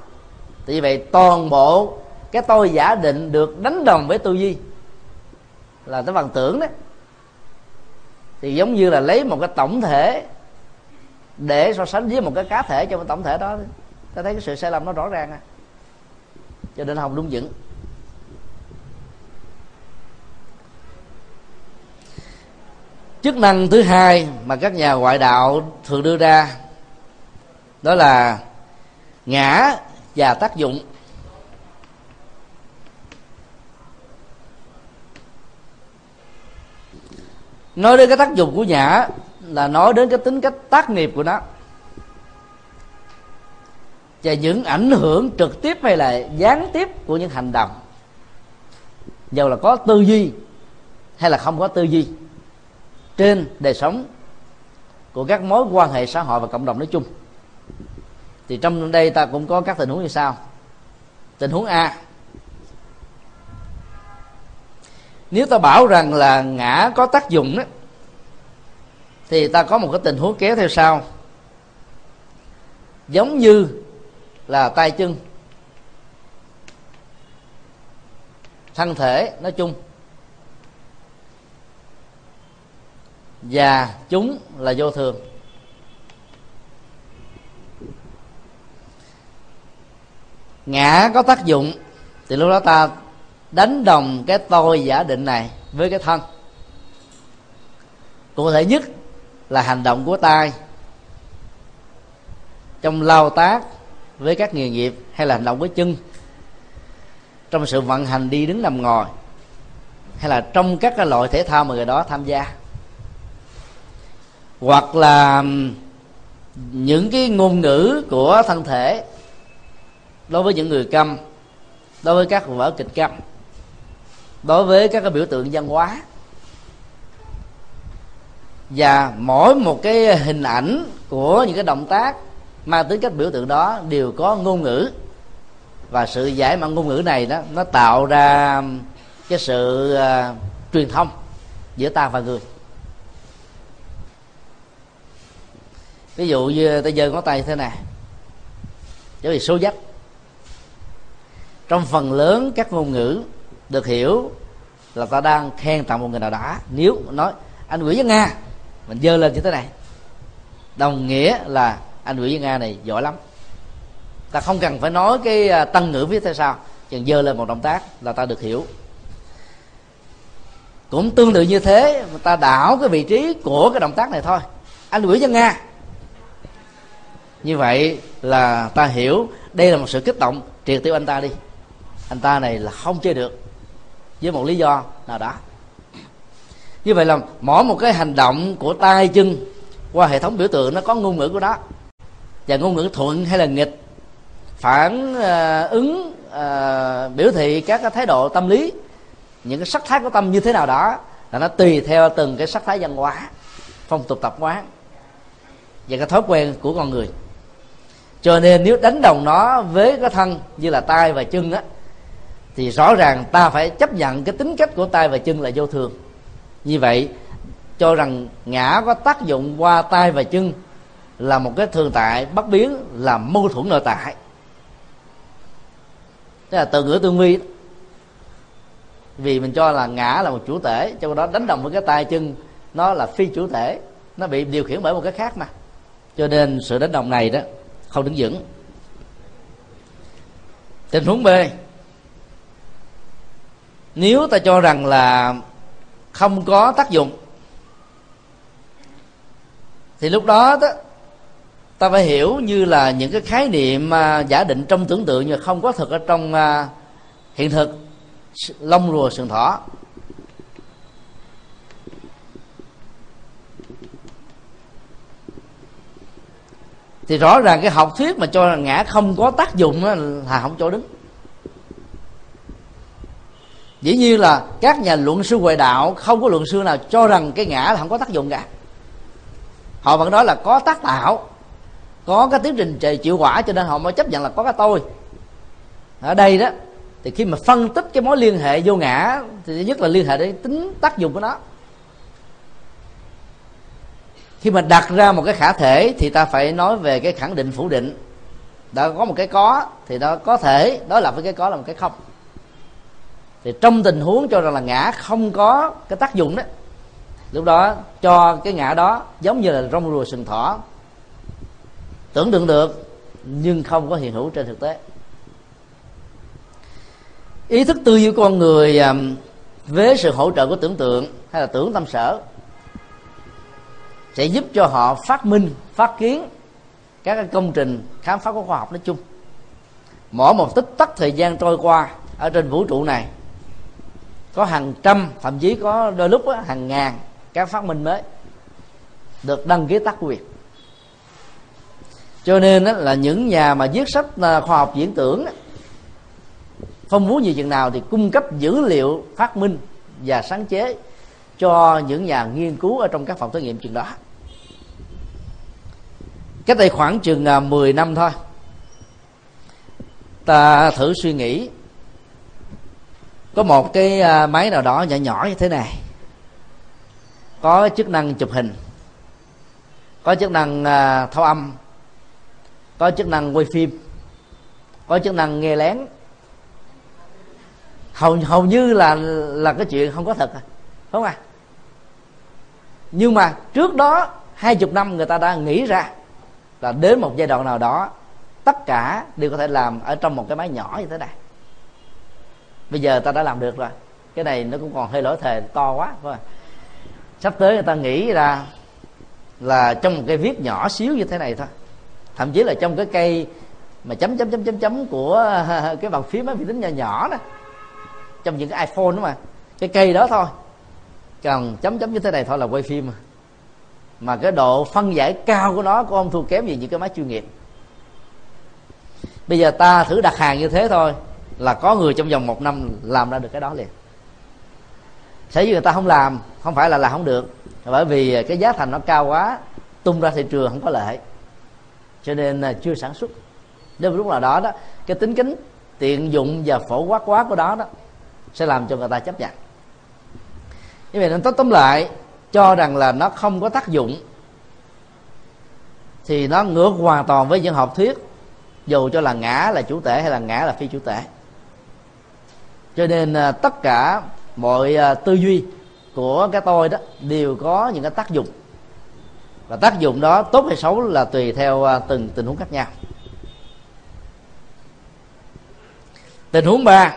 Thì vậy toàn bộ cái tôi giả định được đánh đồng với tư duy là cái bằng tưởng đấy. Thì giống như là lấy một cái tổng thể để so sánh với một cái cá thể trong cái tổng thể đó ta thấy cái sự sai lầm nó rõ ràng à. Cho nên không đúng vững. Chức năng thứ hai mà các nhà ngoại đạo thường đưa ra, đó là ngã và tác dụng. Nói đến cái tác dụng của nhã là nói đến cái tính cách tác nghiệp của nó, và những ảnh hưởng trực tiếp hay là gián tiếp của những hành động. Dầu là có tư duy hay là không có tư duy trên đời sống của các mối quan hệ xã hội và cộng đồng nói chung. Thì trong đây ta cũng có các tình huống như sau. Tình huống a. Nếu ta bảo rằng là ngã có tác dụng đó, thì ta có một cái tình huống kéo theo sau. Giống như là tay chân, thân thể nói chung. Và chúng là vô thường. Ngã có tác dụng, thì lúc đó ta đánh đồng cái tôi giả định này với cái thân. Cụ thể nhất là hành động của tay trong lao tác với các nghề nghiệp hay là hành động với chân. Trong sự vận hành đi đứng nằm ngồi hay là trong các cái loại thể thao mà người đó tham gia hoặc là những cái ngôn ngữ của thân thể đối với những người câm đối với các vở kịch câm đối với các cái biểu tượng văn hóa. Và mỗi một cái hình ảnh của những cái động tác mang tính cách biểu tượng đó đều có ngôn ngữ. Và sự giải mã ngôn ngữ này đó nó tạo ra cái sự uh, truyền thông giữa ta và người. Ví dụ như ta giơ ngón tay thế này. Bởi vì số dắt. Trong phần lớn các ngôn ngữ được hiểu là ta đang khen tặng một người nào đó. Nếu nói, anh Nguyễn với Nga. Mình dơ lên như thế này. Đồng nghĩa là anh Nguyễn với Nga này giỏi lắm. Ta không cần phải nói cái tăng tân ngữ viết theo sao chừng dơ lên một động tác là ta được hiểu. Cũng tương tự như thế ta đảo cái vị trí của cái động tác này thôi. Anh Nguyễn với Nga như vậy là ta hiểu đây là một sự kích động triệt tiêu anh ta đi. Anh ta này là không chơi được với một lý do nào đó. Như vậy là mỗi một cái hành động của tay chân qua hệ thống biểu tượng nó có ngôn ngữ của nó. Và ngôn ngữ thuận hay là nghịch phản uh, ứng uh, biểu thị các cái thái độ tâm lý những cái sắc thái của tâm như thế nào đó là nó tùy theo từng cái sắc thái văn hóa phong tục tập quán và cái thói quen của con người cho nên nếu đánh đồng nó với cái thân như là tay và chân á, thì rõ ràng ta phải chấp nhận cái tính cách của tay và chân là vô thường. Như vậy, cho rằng ngã có tác dụng qua tay và chân là một cái thường tại bất biến, là mâu thuẫn nội tại. Tức là từ ngữ tương vi vì mình cho là ngã là một chủ thể trong đó đánh đồng với cái tay chân, nó là phi chủ thể, nó bị điều khiển bởi một cái khác mà. Cho nên sự đánh đồng này đó không đứng vững. Tình huống b. Nếu ta cho rằng là không có tác dụng thì lúc đó, đó ta phải hiểu như là những cái khái niệm à, giả định trong tưởng tượng nhưng không có thực ở trong à, hiện thực lông rùa sừng thỏ. Thì rõ ràng cái học thuyết mà cho là ngã không có tác dụng là không cho đứng. Dĩ nhiên là các nhà luận sư ngoại đạo, không có luận sư nào cho rằng cái ngã là không có tác dụng cả. Họ vẫn nói là có tác tạo, có cái tiến trình trời chịu quả cho nên họ mới chấp nhận là có cái tôi. Ở đây đó, thì khi mà phân tích cái mối liên hệ vô ngã, thì nhất là liên hệ đến tính tác dụng của nó khi mà đặt ra một cái khả thể thì ta phải nói về cái khẳng định phủ định. Đã có một cái có thì nó có thể đối lập với cái có là một cái không. Thì trong tình huống cho rằng là ngã không có cái tác dụng đó, lúc đó cho cái ngã đó giống như là rong rùa sừng thỏ. Tưởng tượng được, nhưng không có hiện hữu trên thực tế. Ý thức tư duy con người à, với sự hỗ trợ của tưởng tượng hay là tưởng tâm sở sẽ giúp cho họ phát minh phát kiến các công trình khám phá của khoa học nói chung. Mỗi một tích tắc thời gian trôi qua ở trên vũ trụ này có hàng trăm thậm chí có đôi lúc đó, hàng ngàn các phát minh mới được đăng ký tác quyền. Cho nên đó, là những nhà mà viết sách à, khoa học diễn tưởng phong phú như chừng nào thì cung cấp dữ liệu phát minh và sáng chế cho những nhà nghiên cứu ở trong các phòng thí nghiệm chừng đó cách đây khoảng chừng à, 10 năm thôi. Ta thử suy nghĩ. Có một cái à, máy nào đó nhỏ nhỏ như thế này. Có chức năng chụp hình. Có chức năng à, thâu âm. Có chức năng quay phim. Có chức năng nghe lén. Hầu hầu như là là cái chuyện không có thật à. Không à. Nhưng mà trước đó hai chục năm người ta đã nghĩ ra là đến một giai đoạn nào đó, tất cả đều có thể làm ở trong một cái máy nhỏ như thế này. Bây giờ ta đã làm được rồi, cái này nó cũng còn hơi lỗi thề to quá thôi sắp tới người ta nghĩ ra là trong một cái viết nhỏ xíu như thế này thôi. Thậm chí là trong cái cây mà chấm chấm chấm chấm chấm của cái bàn phím máy vi tính nhỏ nhỏ đó. Trong những cái iphone đó mà, cái cây đó thôi. Cần chấm chấm như thế này thôi là quay phim mà mà cái độ phân giải cao của nó con thua kém gì những cái máy chuyên nghiệp. Bây giờ ta thử đặt hàng như thế thôi, là có người trong vòng một năm làm ra được cái đó liền. Sở dĩ người ta không làm, không phải là làm không được bởi vì cái giá thành nó cao quá, tung ra thị trường không có lợi. Cho nên à, chưa sản xuất. Đến lúc nào đó đó, cái tính kính, tiện dụng và phổ quát quá của đó đó, sẽ làm cho người ta chấp nhận. Như vậy nên tóm tóm lại cho rằng là nó không có tác dụng, thì nó ngược hoàn toàn với những học thuyết, dù cho là ngã là chủ tể hay là ngã là phi chủ tể cho nên à, tất cả mọi à, tư duy của cái tôi đó đều có những cái tác dụng. Và tác dụng đó tốt hay xấu là tùy theo à, từng tình huống khác nhau. Tình huống ba,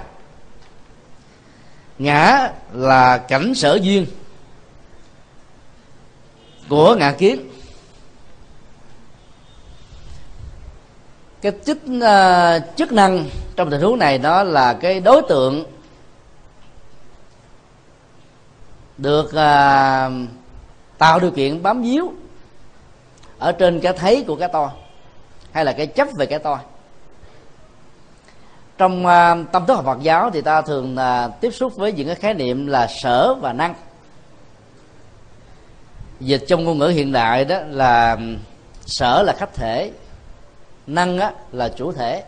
ngã là cảnh sở duyên của ngã kiến cái chức uh, chức năng trong tình huống này đó là cái đối tượng được uh, tạo điều kiện bám víu ở trên cái thấy của cái to hay là cái chấp về cái to. Trong uh, tâm thức học Phật giáo thì ta thường uh, tiếp xúc với những cái khái niệm là sở và năng dịch trong ngôn ngữ hiện đại đó là sở là khách thể năng á, là chủ thể.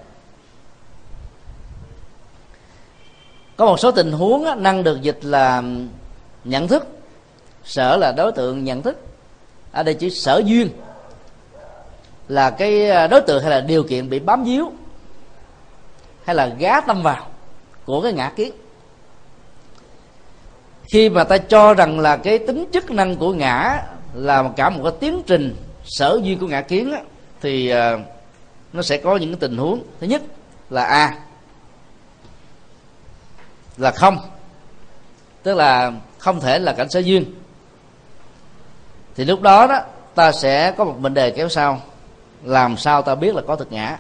Có một số tình huống á, năng được dịch là nhận thức. Sở là đối tượng nhận thức. Ở đây chỉ sở duyên là cái à, đối tượng hay là điều kiện bị bám víu hay là gá tâm vào của cái ngã kiến khi mà ta cho rằng là cái tính chức năng của ngã là cả một cái tiến trình sở duyên của ngã kiến á, thì uh, nó sẽ có những cái tình huống. Thứ nhất là a là không tức là không thể là cảnh sở duyên. Thì lúc đó đó ta sẽ có một vấn đề kéo sau. Làm sao ta biết là có thực ngã?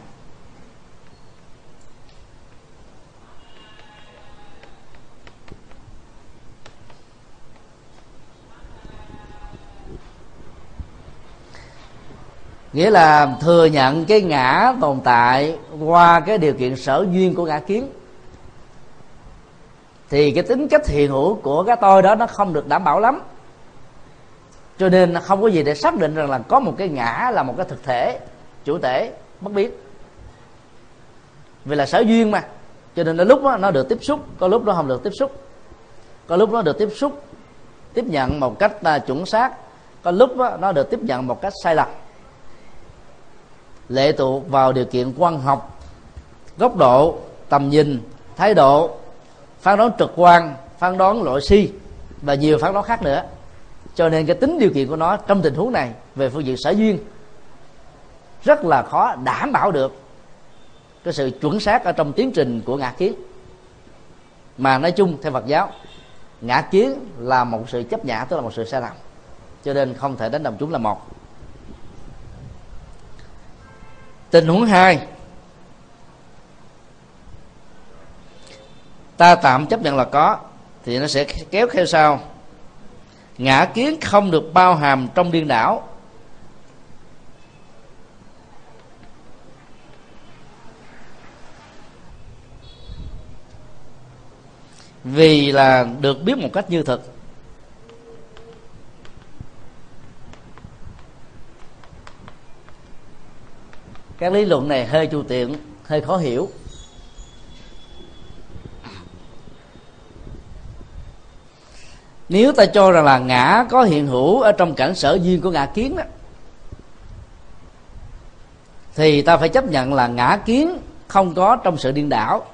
Nghĩa là thừa nhận cái ngã tồn tại qua cái điều kiện sở duyên của ngã kiến. Thì cái tính cách hiện hữu của cái tôi đó nó không được đảm bảo lắm. Cho nên không có gì để xác định rằng là có một cái ngã là một cái thực thể chủ thể bất biến. Vì là sở duyên mà cho nên là lúc đó, nó được tiếp xúc có lúc nó không được tiếp xúc. Có lúc nó được tiếp xúc tiếp nhận một cách à, chuẩn xác có lúc đó, nó được tiếp nhận một cách sai lầm lệ thuộc vào điều kiện quan học, góc độ, tầm nhìn, thái độ, phán đoán trực quan, phán đoán loại si và nhiều phán đoán khác nữa. Cho nên cái tính điều kiện của nó trong tình huống này về phương diện sở duyên rất là khó đảm bảo được cái sự chuẩn xác ở trong tiến trình của ngã kiến. Mà nói chung theo Phật giáo, ngã kiến là một sự chấp nhã, tức là một sự sai lầm. Cho nên không thể đánh đồng chúng là một. Tình huống hai. Ta tạm chấp nhận là có, thì nó sẽ kéo theo sau. Ngã kiến không được bao hàm trong điên đảo. Vì là được biết một cách như thực các lý luận này hơi chu tiện, hơi khó hiểu. Nếu ta cho rằng là ngã có hiện hữu ở trong cảnh sở duyên của ngã kiến đó, thì ta phải chấp nhận là ngã kiến không có trong sự điên đảo.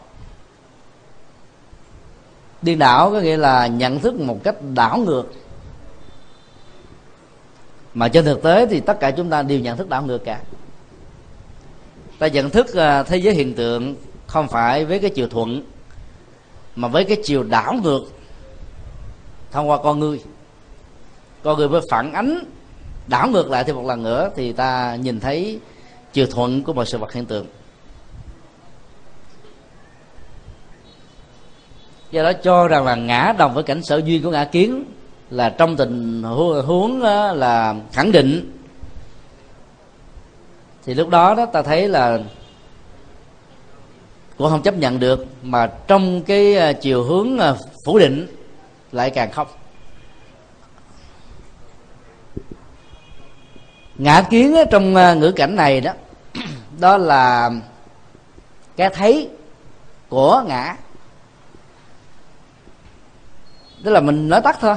Điên đảo có nghĩa là nhận thức một cách đảo ngược. Mà trên thực tế thì tất cả chúng ta đều nhận thức đảo ngược cả ta nhận thức à, thế giới hiện tượng không phải với cái chiều thuận, mà với cái chiều đảo ngược thông qua con người. Con người mới phản ánh, đảo ngược lại thêm một lần nữa thì ta nhìn thấy chiều thuận của mọi sự vật hiện tượng. Do đó cho rằng là ngã đồng với cảnh sở duyên của ngã kiến là trong tình huống là khẳng định thì lúc đó đó ta thấy là cũng không chấp nhận được, mà trong cái à, chiều hướng à, phủ định lại càng không. Ngã kiến trong à, ngữ cảnh này đó đó là cái thấy của ngã. Tức là mình nói tắt thôi.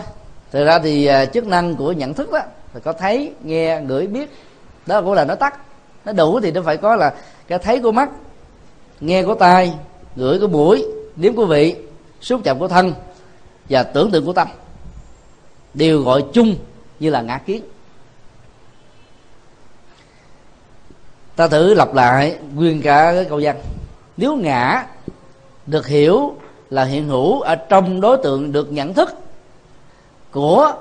Thực ra thì chức năng của nhận thức đó là có thấy, nghe, ngửi, biết, đó cũng là nói tắt nó đủ thì nó phải có là cái thấy của mắt, nghe của tai, ngửi của mũi, nếm của vị, xúc chạm của thân và tưởng tượng của tâm. Đều gọi chung như là ngã kiến. Ta thử lặp lại nguyên cả cái câu văn. Nếu ngã được hiểu là hiện hữu ở trong đối tượng được nhận thức của,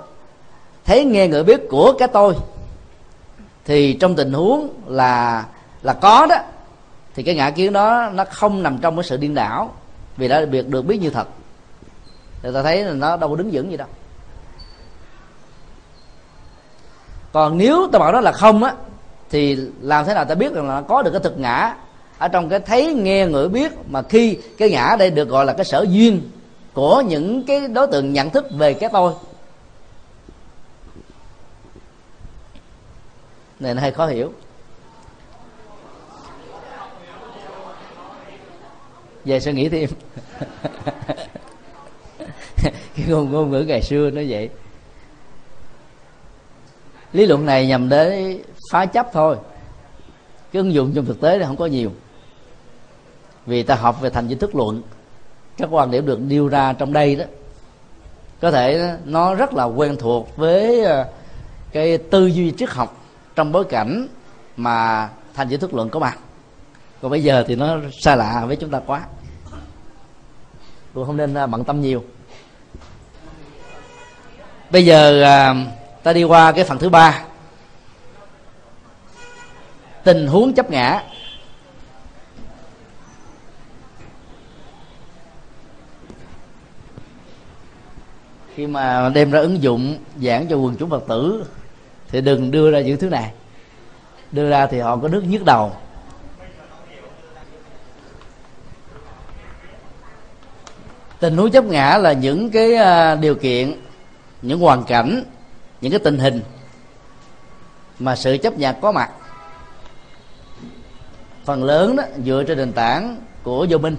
thấy, nghe người biết của cái tôi thì trong tình huống là là có đó, thì cái ngã kiến đó nó không nằm trong cái sự điên đảo, vì đã được được biết như thật. Thì ta thấy là nó đâu có đứng vững gì đâu. Còn nếu ta bảo nó là không á, thì làm thế nào ta biết rằng là nó có được cái thực ngã ở trong cái thấy, nghe, ngửi, biết mà khi cái ngã đây được gọi là cái sở duyên của những cái đối tượng nhận thức về cái tôi. Này nó hơi khó hiểu. Về suy nghĩ thêm. Cái ngôn ngôn ngữ ngày xưa nó vậy. Lý luận này nhằm để phá chấp thôi. Cái ứng dụng trong thực tế thì không có nhiều. Vì ta học về thành viên thức luận, các quan điểm được nêu ra trong đây đó, có thể nó rất là quen thuộc với ờ, cái tư duy triết học trong bối cảnh mà thành giới thức luận có mặt. Còn bây giờ thì nó xa lạ với chúng ta quá. Tôi không nên à, bận tâm nhiều. Bây giờ à, ta đi qua cái phần thứ ba. Tình huống chấp ngã. Khi mà đem ra ứng dụng giảng cho quần chúng phật tử thì đừng đưa ra những thứ này. Đưa ra thì họ có nước nhức đầu. Tình huống chấp ngã là những cái à, điều kiện, những hoàn cảnh, những cái tình hình mà sự chấp nhận có mặt. Phần lớn đó, dựa trên nền tảng của vô minh.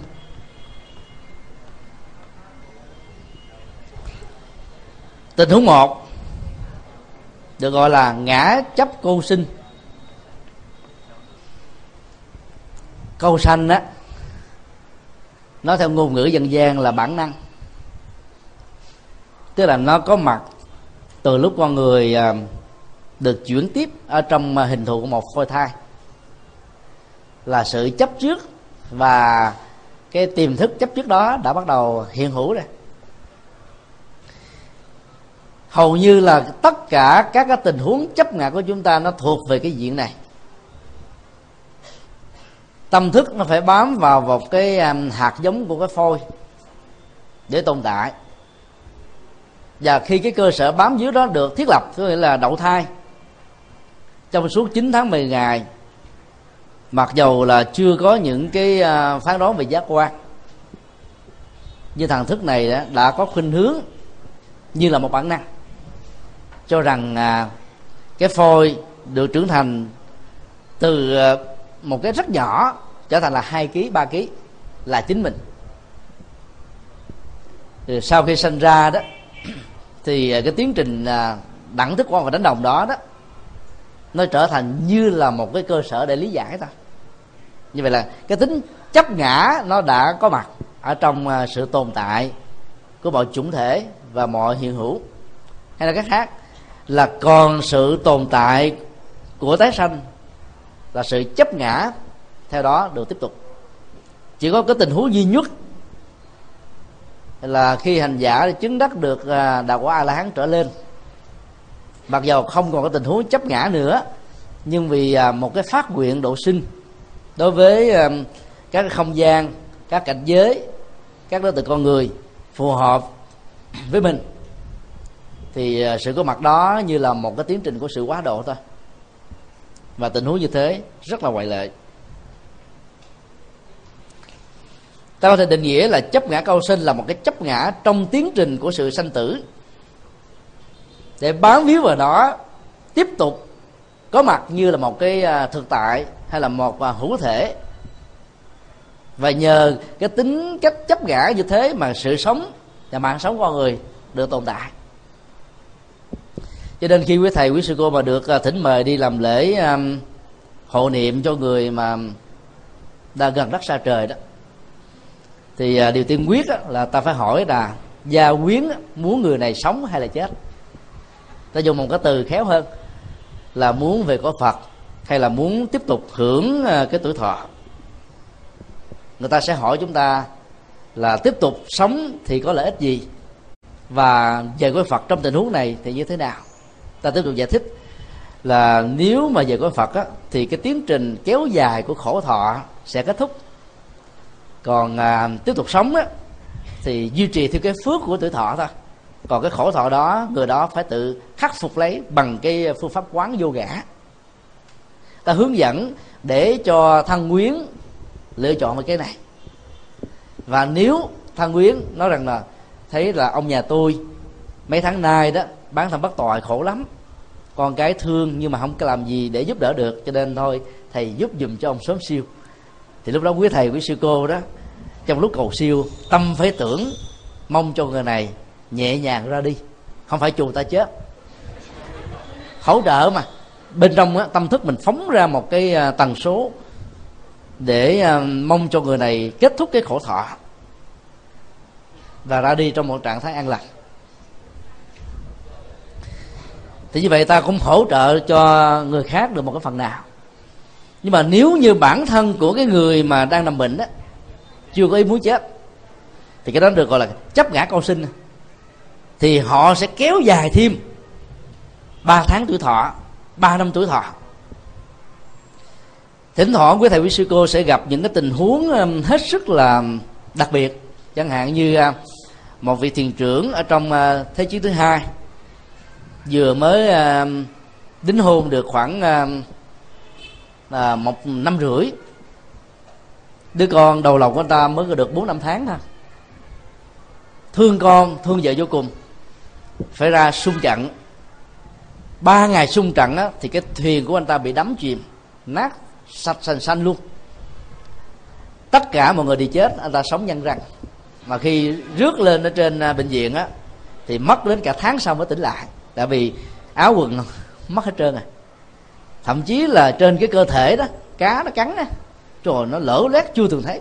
Tình huống một được gọi là ngã chấp cô sinh. Câu sanh á, nó theo ngôn ngữ dân gian là bản năng. Tức là nó có mặt từ lúc con người à, được chuyển tiếp ở trong à, hình thù của một phôi thai. Là sự chấp trước và cái tiềm thức chấp trước đó đã bắt đầu hiện hữu rồi hầu như là tất cả các cái tình huống chấp ngã của chúng ta nó thuộc về cái diện này. Tâm thức nó phải bám vào một cái um, hạt giống của cái phôi để tồn tại. Và khi cái cơ sở bám dưới đó được thiết lập, có nghĩa là đậu thai, trong suốt 9 tháng 10 ngày, mặc dầu là chưa có những cái à, phán đoán về giác quan như thằng thức này đã có khuynh hướng như là một bản năng cho rằng à, cái phôi được trưởng thành từ à, một cái rất nhỏ trở thành là hai kg ba kg là chính mình. Thì sau khi sinh ra đó thì à, cái tiến trình à, đẳng thức quan và đánh đồng đó đó nó trở thành như là một cái cơ sở để lý giải thôi. Như vậy là cái tính chấp ngã nó đã có mặt ở trong à, sự tồn tại của mọi chủng thể và mọi hiện hữu hay là cái khác là còn sự tồn tại của tái sanh, là sự chấp ngã, theo đó được tiếp tục. Chỉ có cái tình huống duy nhất là khi hành giả chứng đắc được à, đạo quả a la hán trở lên. Mặc dầu không còn cái tình huống chấp ngã nữa, nhưng vì à, một cái phát nguyện độ sinh đối với à, các không gian, các cảnh giới, các đối tượng con người phù hợp với mình thì à, sự có mặt đó như là một cái tiến trình của sự quá độ thôi. Và tình huống như thế rất là ngoại lệ. Ta có thể định nghĩa là chấp ngã câu sinh là một cái chấp ngã trong tiến trình của sự sanh tử. Để bám víu vào đó, tiếp tục có mặt như là một cái à, thực tại hay là một à, hữu thể. Và nhờ cái tính cách chấp ngã như thế mà sự sống và mạng sống con người được tồn tại cho nên khi quý thầy quý sư cô mà được à, thỉnh mời đi làm lễ um, hộ niệm cho người mà đã gần đất xa trời đó thì uh, điều tiên quyết đó, là ta phải hỏi là gia quyến muốn người này sống hay là chết? Ta dùng một cái từ khéo hơn là muốn về có phật hay là muốn tiếp tục hưởng à, cái tuổi thọ? Người ta sẽ hỏi chúng ta là tiếp tục sống thì có lợi ích gì? Và về với phật trong tình huống này thì như thế nào? Ta tiếp tục giải thích là nếu mà về cõi phật á, thì cái tiến trình kéo dài của khổ thọ sẽ kết thúc. Còn à, tiếp tục sống á, thì duy trì theo cái phước của tuổi thọ thôi. Còn cái khổ thọ đó người đó phải tự khắc phục lấy bằng cái phương pháp quán vô ngã. Ta hướng dẫn để cho thân quyến lựa chọn một cái này. Và nếu thân quyến nói rằng là thấy là ông nhà tôi mấy tháng nay đó bán thân bất tội khổ lắm. Con cái thương nhưng mà không có làm gì để giúp đỡ được cho nên thôi thầy giúp dùm cho ông sớm siêu. Thì lúc đó quý thầy quý sư cô đó trong lúc cầu siêu tâm phải tưởng mong cho người này nhẹ nhàng ra đi. Không phải chùa ta chết. Hỗ trợ mà. Bên trong á, tâm thức mình phóng ra một cái à, tần số để à, mong cho người này kết thúc cái khổ thọ. Và ra đi trong một trạng thái an lành. Thì như vậy ta cũng hỗ trợ cho người khác được một cái phần nào. Nhưng mà nếu như bản thân của cái người mà đang nằm bệnh đó, chưa có ý muốn chết, thì cái đó được gọi là chấp ngã con sinh. Thì họ sẽ kéo dài thêm 3 tháng tuổi thọ 3 năm tuổi thọ. Thỉnh thoảng quý thầy quý sư cô sẽ gặp những cái tình huống um, hết sức là đặc biệt. Chẳng hạn như à, một vị thiền trưởng ở trong à, thế chiến thứ hai vừa mới à, đính hôn được khoảng à, à, một năm rưỡi. Đứa con đầu lòng của anh ta mới được bốn năm tháng thôi. Thương con thương vợ vô cùng. Phải ra sung trận ba ngày sung trận á, thì cái thuyền của anh ta bị đắm chìm nát sạch sành xanh luôn. Tất cả mọi người đi chết anh ta sống nhân răng. Mà khi rước lên ở trên bệnh viện á thì mất đến cả tháng sau mới tỉnh lại tại vì áo quần mất hết trơn à. Thậm chí là trên cái cơ thể đó, cá nó cắn á rồi nó lỡ lét chưa từng thấy.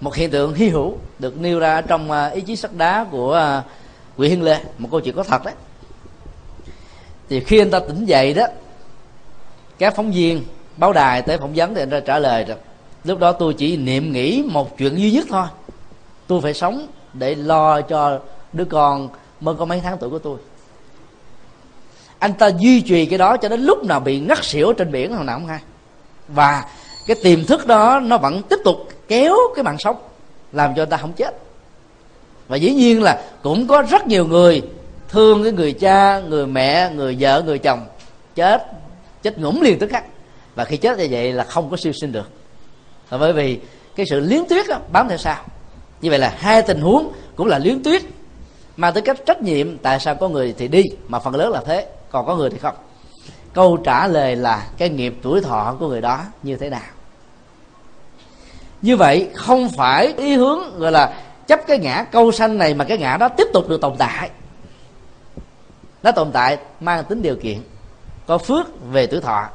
Một hiện tượng hy hữu được nêu ra trong à, ý chí sắt đá của à, Nguyễn Hiên Lê, một câu chuyện có thật đấy. Thì khi anh ta tỉnh dậy đó, các phóng viên, báo đài tới phỏng vấn thì anh ta trả lời rồi lúc đó tôi chỉ niệm nghĩ một chuyện duy nhất thôi. Tôi phải sống để lo cho đứa con mới có mấy tháng tuổi của tôi anh ta duy trì cái đó cho đến lúc nào bị ngất xỉu trên biển hồi nào không hay. Và cái tiềm thức đó nó vẫn tiếp tục kéo cái mạng sống làm cho anh ta không chết. Và dĩ nhiên là cũng có rất nhiều người thương cái người cha người mẹ người vợ người chồng chết chết ngủm liền tức khắc. Và khi chết như vậy là không có siêu sinh được. Là bởi vì cái sự liếng tuyết đó, bám theo sao như vậy là hai tình huống cũng là liếng tuyết mà tới cách trách nhiệm tại sao có người thì đi mà phần lớn là thế còn có người thì không. Câu trả lời là cái nghiệp tuổi thọ của người đó như thế nào? Như vậy không phải ý hướng gọi là chấp cái ngã câu sanh này mà cái ngã đó tiếp tục được tồn tại. Nó tồn tại mang tính điều kiện. Có phước về tuổi thọ,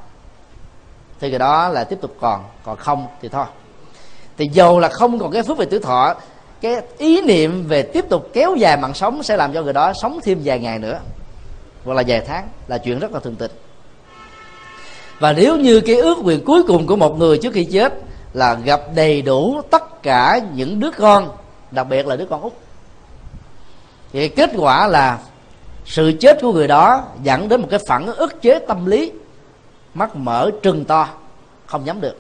thì cái đó là tiếp tục còn còn không thì thôi. Thì dầu là không còn cái phước về tuổi thọ, cái ý niệm về tiếp tục kéo dài mạng sống sẽ làm cho người đó sống thêm vài ngày nữa hoặc là vài tháng là chuyện rất là thường tình. Và nếu như cái ước nguyện cuối cùng của một người trước khi chết là gặp đầy đủ tất cả những đứa con, đặc biệt là đứa con út, thì kết quả là sự chết của người đó dẫn đến một cái phản ức chế tâm lý, mắt mở trừng to, không nhắm được.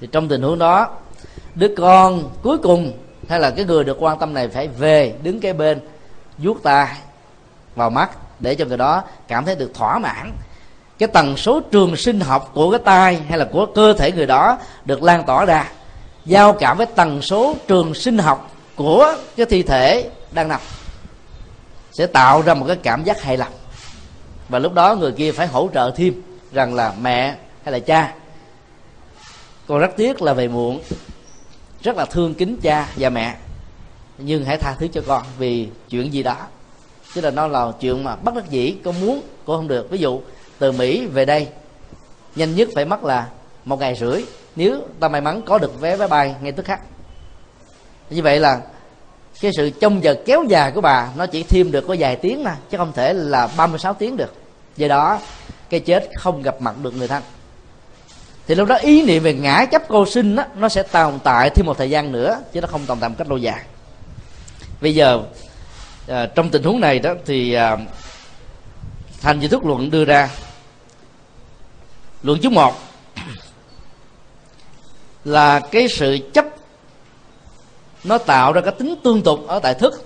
Thì trong tình huống đó, đứa con cuối cùng hay là cái người được quan tâm này phải về đứng kế bên, vuốt tay vào mắt để cho người đó cảm thấy được thỏa mãn. Cái tần số trường sinh học của cái tai hay là của cơ thể người đó được lan tỏa ra, giao cảm với tần số trường sinh học của cái thi thể đang nằm, sẽ tạo ra một cái cảm giác hài lòng. Và lúc đó người kia phải hỗ trợ thêm rằng là mẹ hay là cha. Con rất tiếc là về muộn, rất là thương kính cha và mẹ, nhưng hãy tha thứ cho con vì chuyện gì đó chứ là nó là chuyện mà bất đắc dĩ con muốn cô không được. Ví dụ từ mỹ về đây nhanh nhất phải mất là một ngày rưỡi. Nếu ta may mắn có được vé máy bay ngay tức khắc. Như vậy là cái sự trông giờ kéo dài của bà nó chỉ thêm được có vài tiếng mà chứ không thể là 36 tiếng được. Do đó cái chết không gặp mặt được người thân. Thì lúc đó ý niệm về ngã chấp cô sinh đó, nó sẽ tồn tại thêm một thời gian nữa chứ nó không tồn tại một cách lâu dài. Bây giờ à, trong tình huống này đó thì à, thành di thức luận đưa ra luận thứ một là cái sự chấp nó tạo ra cái tính tương tục ở tại thức.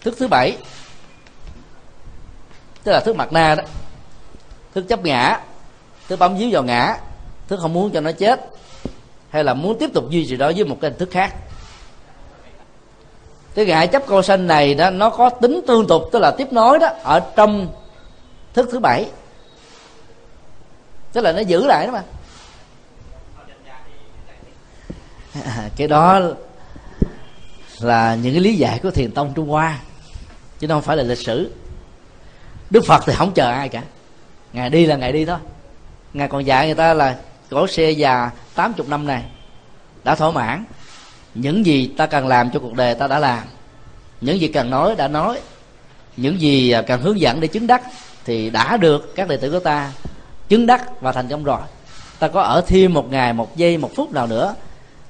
Thức thứ bảy tức là thức mặt na đó thức chấp ngã thức bám víu vào ngã thức không muốn cho nó chết hay là muốn tiếp tục duy trì đó với một cái hình thức khác cái gãi chấp câu sanh này đó, nó có tính tương tục, tức là tiếp nối đó, ở trong thức thứ bảy. Tức là nó giữ lại đó mà. Cái đó là những cái lý giải của thiền tông trung hoa, chứ không phải là lịch sử. Đức phật thì không chờ ai cả. Ngày đi là ngày đi thôi. Ngài còn dạy người ta là cổ xe già 80 năm này đã thỏa mãn những gì ta cần làm cho cuộc đời ta đã làm. Những gì cần nói đã nói. Những gì à, cần hướng dẫn để chứng đắc thì đã được các đệ tử của ta chứng đắc và thành công rồi. Ta có ở thêm một ngày, một giây, một phút nào nữa,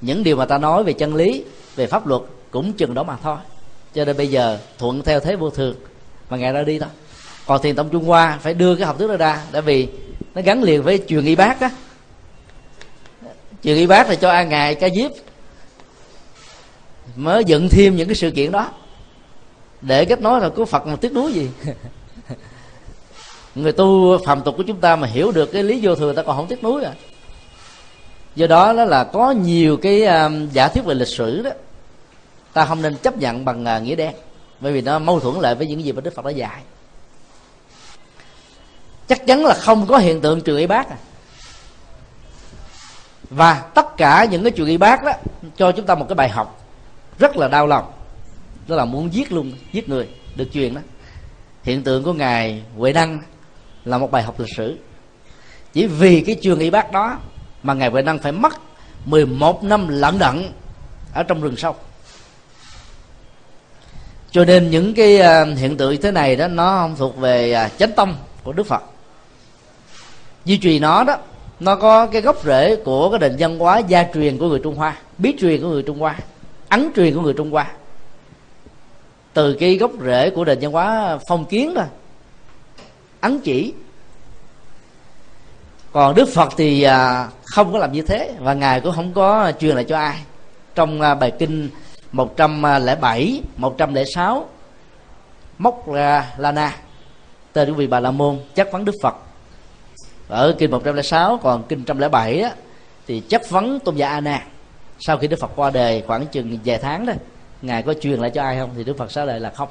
những điều mà ta nói về chân lý, về pháp luật cũng chừng đó mà thôi. Cho nên bây giờ thuận theo thế vô thường mà ngài ra đi thôi. Còn thiền tông trung hoa phải đưa cái học thuyết đó ra tại vì nó gắn liền với truyền y bác á. Truyền y bác là cho ai ngài ca diếp mới dựng thêm những cái sự kiện đó. Để kết nối là có phật mà tiếc nuối gì? Người tu phàm tục của chúng ta mà hiểu được cái lý vô thường ta còn không tiếc nuối à? Do đó đó là có nhiều cái um, giả thuyết về lịch sử đó. Ta không nên chấp nhận bằng uh, nghĩa đen. Bởi vì nó mâu thuẫn lại với những gì mà đức phật đã dạy. Chắc chắn là không có hiện tượng trường y bác à. Và tất cả những cái chuyện y bác đó cho chúng ta một cái bài học rất là đau lòng. Đó là muốn giết luôn, giết người, được truyền đó. Hiện tượng của ngài huệ năng là một bài học lịch sử. Chỉ vì cái trường y bác đó mà ngài huệ năng phải mất 11 năm lận đận ở trong rừng sâu. Cho nên những cái à, hiện tượng như thế này đó, nó không thuộc về à, chánh tâm của đức phật. Duy trì nó đó, nó có cái gốc rễ của cái nền văn hóa gia truyền của người trung hoa, bí truyền của người trung hoa ấn truyền của người trung hoa. Từ cái gốc rễ của nền văn hóa phong kiến thôi ấn chỉ. Còn đức phật thì à, không có làm như thế và ngài cũng không có truyền lại cho ai. Trong à, bài kinh 107 106 à, mốc la lana tên của vị bà la môn chất vấn đức phật. Ở kinh 106 còn kinh 107 á, thì chất vấn tôn giả a nan sau khi đức phật qua đời khoảng chừng vài tháng đó ngài có truyền lại cho ai không? Thì đức phật trả lời là không.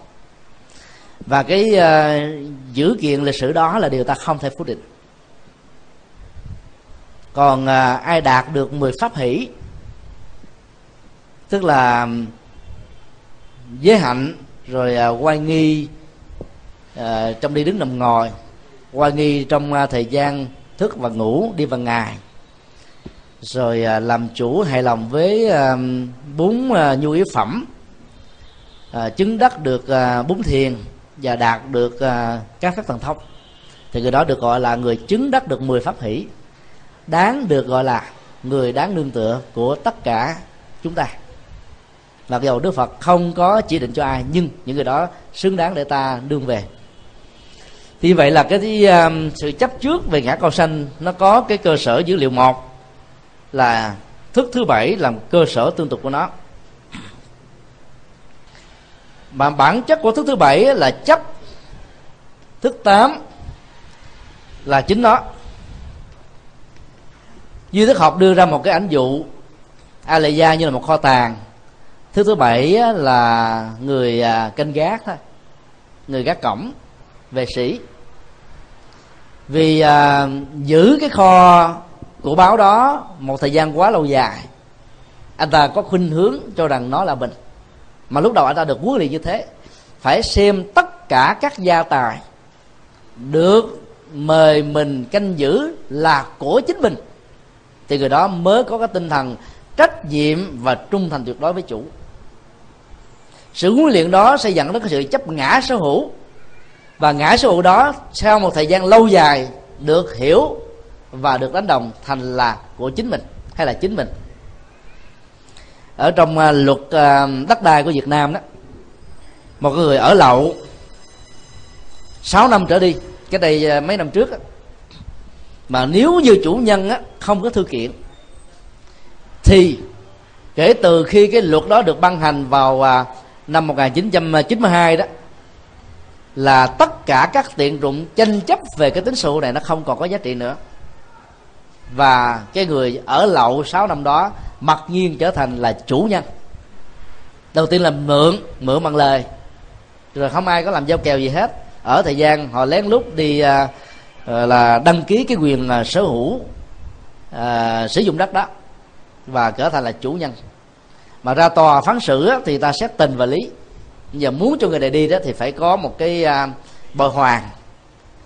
Và cái uh, dữ kiện lịch sử đó là điều ta không thể phủ định. Còn uh, ai đạt được 10 pháp hỷ tức là giới hạnh rồi ờ, uh, quay nghi uh, trong đi đứng nằm ngồi quay nghi trong uh, thời gian thức và ngủ đi vào ngày rồi à, làm chủ hài lòng với à, bốn à, nhu yếu phẩm chứng đắc được bốn thiền và đạt được các phép thần thông. Thì người đó được gọi là người chứng đắc được 10 pháp hỷ, đáng được gọi là người đáng nương tựa của tất cả chúng ta. Mặc dầu đức phật không có chỉ định cho ai, nhưng những người đó xứng đáng để ta đương về. Thì vậy là cái cái sự chấp trước về ngã cầu sanh nó có cái cơ sở dữ liệu một là thức thứ bảy làm cơ sở tương tục của nó. Mà bản chất của thức thứ bảy là chấp thức tám là chính nó. Duy thức học đưa ra một cái ảnh dụ Alaya như là một kho tàng. Thứ thứ bảy là người à, canh gác thôi người gác cổng vệ sĩ. Vì à, giữ cái kho của báo đó, một thời gian quá lâu dài, anh ta có khuynh hướng cho rằng nó là mình mà lúc đầu anh ta được huấn luyện như thế, phải xem tất cả các gia tài được mời mình canh giữ là của chính mình. Thì người đó mới có cái tinh thần trách nhiệm và trung thành tuyệt đối với chủ. Sự huấn luyện đó sẽ dẫn đến cái sự chấp ngã sở hữu. Và ngã sở hữu đó, sau một thời gian lâu dài được hiểu và được đánh đồng thành là của chính mình hay là chính mình. Ở trong à, luật à, đất đai của Việt Nam đó một người ở lậu 6 năm trở đi cái đây à, mấy năm trước đó, mà nếu như chủ nhân á, không có thư kiện thì kể từ khi cái luật đó được ban hành vào à, năm 1992 đó là tất cả các tiện dụng tranh chấp về cái tính sổ này nó không còn có giá trị nữa và cái người ở lậu 6 năm đó mặc nhiên trở thành là chủ nhân. Đầu tiên là mượn mượn bằng lời. Rồi không ai có làm giao kèo gì hết. Ở thời gian họ lén lút đi à, à là đăng ký cái quyền là sở hữu à, sử dụng đất đó và trở thành là chủ nhân. Mà ra tòa phán xử á, thì ta xét tình và lý. Giờ muốn cho người này đi đó thì phải có một cái à, bồi hoàn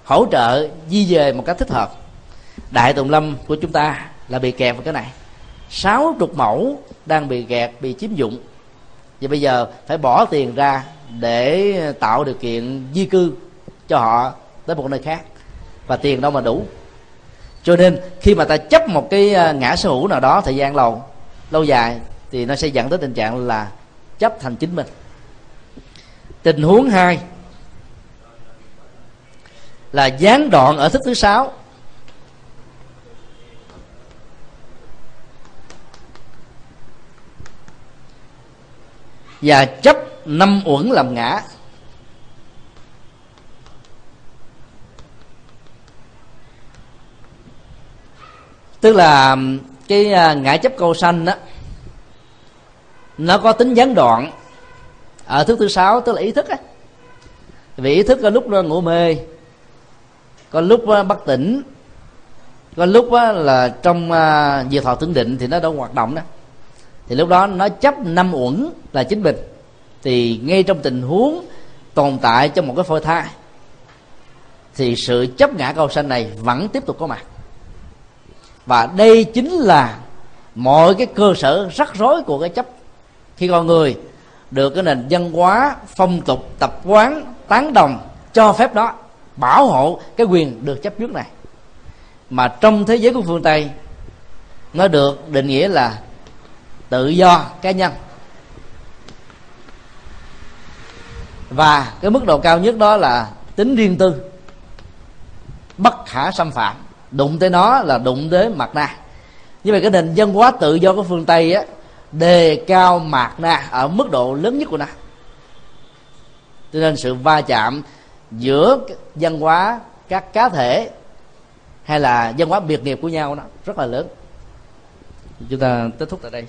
hỗ trợ di về một cách thích hợp đại tùng lâm của chúng ta là bị kẹt vào cái này. Sáu chục mẫu đang bị kẹt, bị chiếm dụng. Và bây giờ phải bỏ tiền ra để tạo điều kiện di cư cho họ tới một nơi khác. Và tiền đâu mà đủ. Cho nên khi mà ta chấp một cái à, ngã sở hữu nào đó, thời gian lâu lâu dài, thì nó sẽ dẫn tới tình trạng là chấp thành chính mình. Tình huống hai là gián đoạn ở thức thứ sáu. Và chấp năm uẩn làm ngã. Tức là cái à, ngã chấp câu sanh đó nó có tính gián đoạn ở thứ thứ sáu, tức là ý thức á. Vì ý thức có lúc nó ngủ mê, có lúc bất tỉnh, có lúc là trong à, diệt thọ tưởng định thì nó đâu hoạt động đó thì lúc đó nó chấp năm uẩn là chính mình. Thì ngay trong tình huống tồn tại trong một cái phôi thai, thì sự chấp ngã cầu sanh này vẫn tiếp tục có mặt. Và đây chính là mọi cái cơ sở rắc rối của cái chấp. Khi con người được cái nền văn hóa phong tục tập quán tán đồng cho phép đó, bảo hộ cái quyền được chấp trước này. Mà trong thế giới của phương tây, nó được định nghĩa là tự do cá nhân. Và cái mức độ cao nhất đó là tính riêng tư, bất khả xâm phạm. Đụng tới nó là đụng tới mặt na như vậy cái nền văn hóa tự do của phương tây á, đề cao mạt na ở mức độ lớn nhất của nó. Cho nên sự va chạm giữa văn hóa các cá thể hay là văn hóa biệt nghiệp của nhau nó rất là lớn. Chúng ta kết thúc tại đây.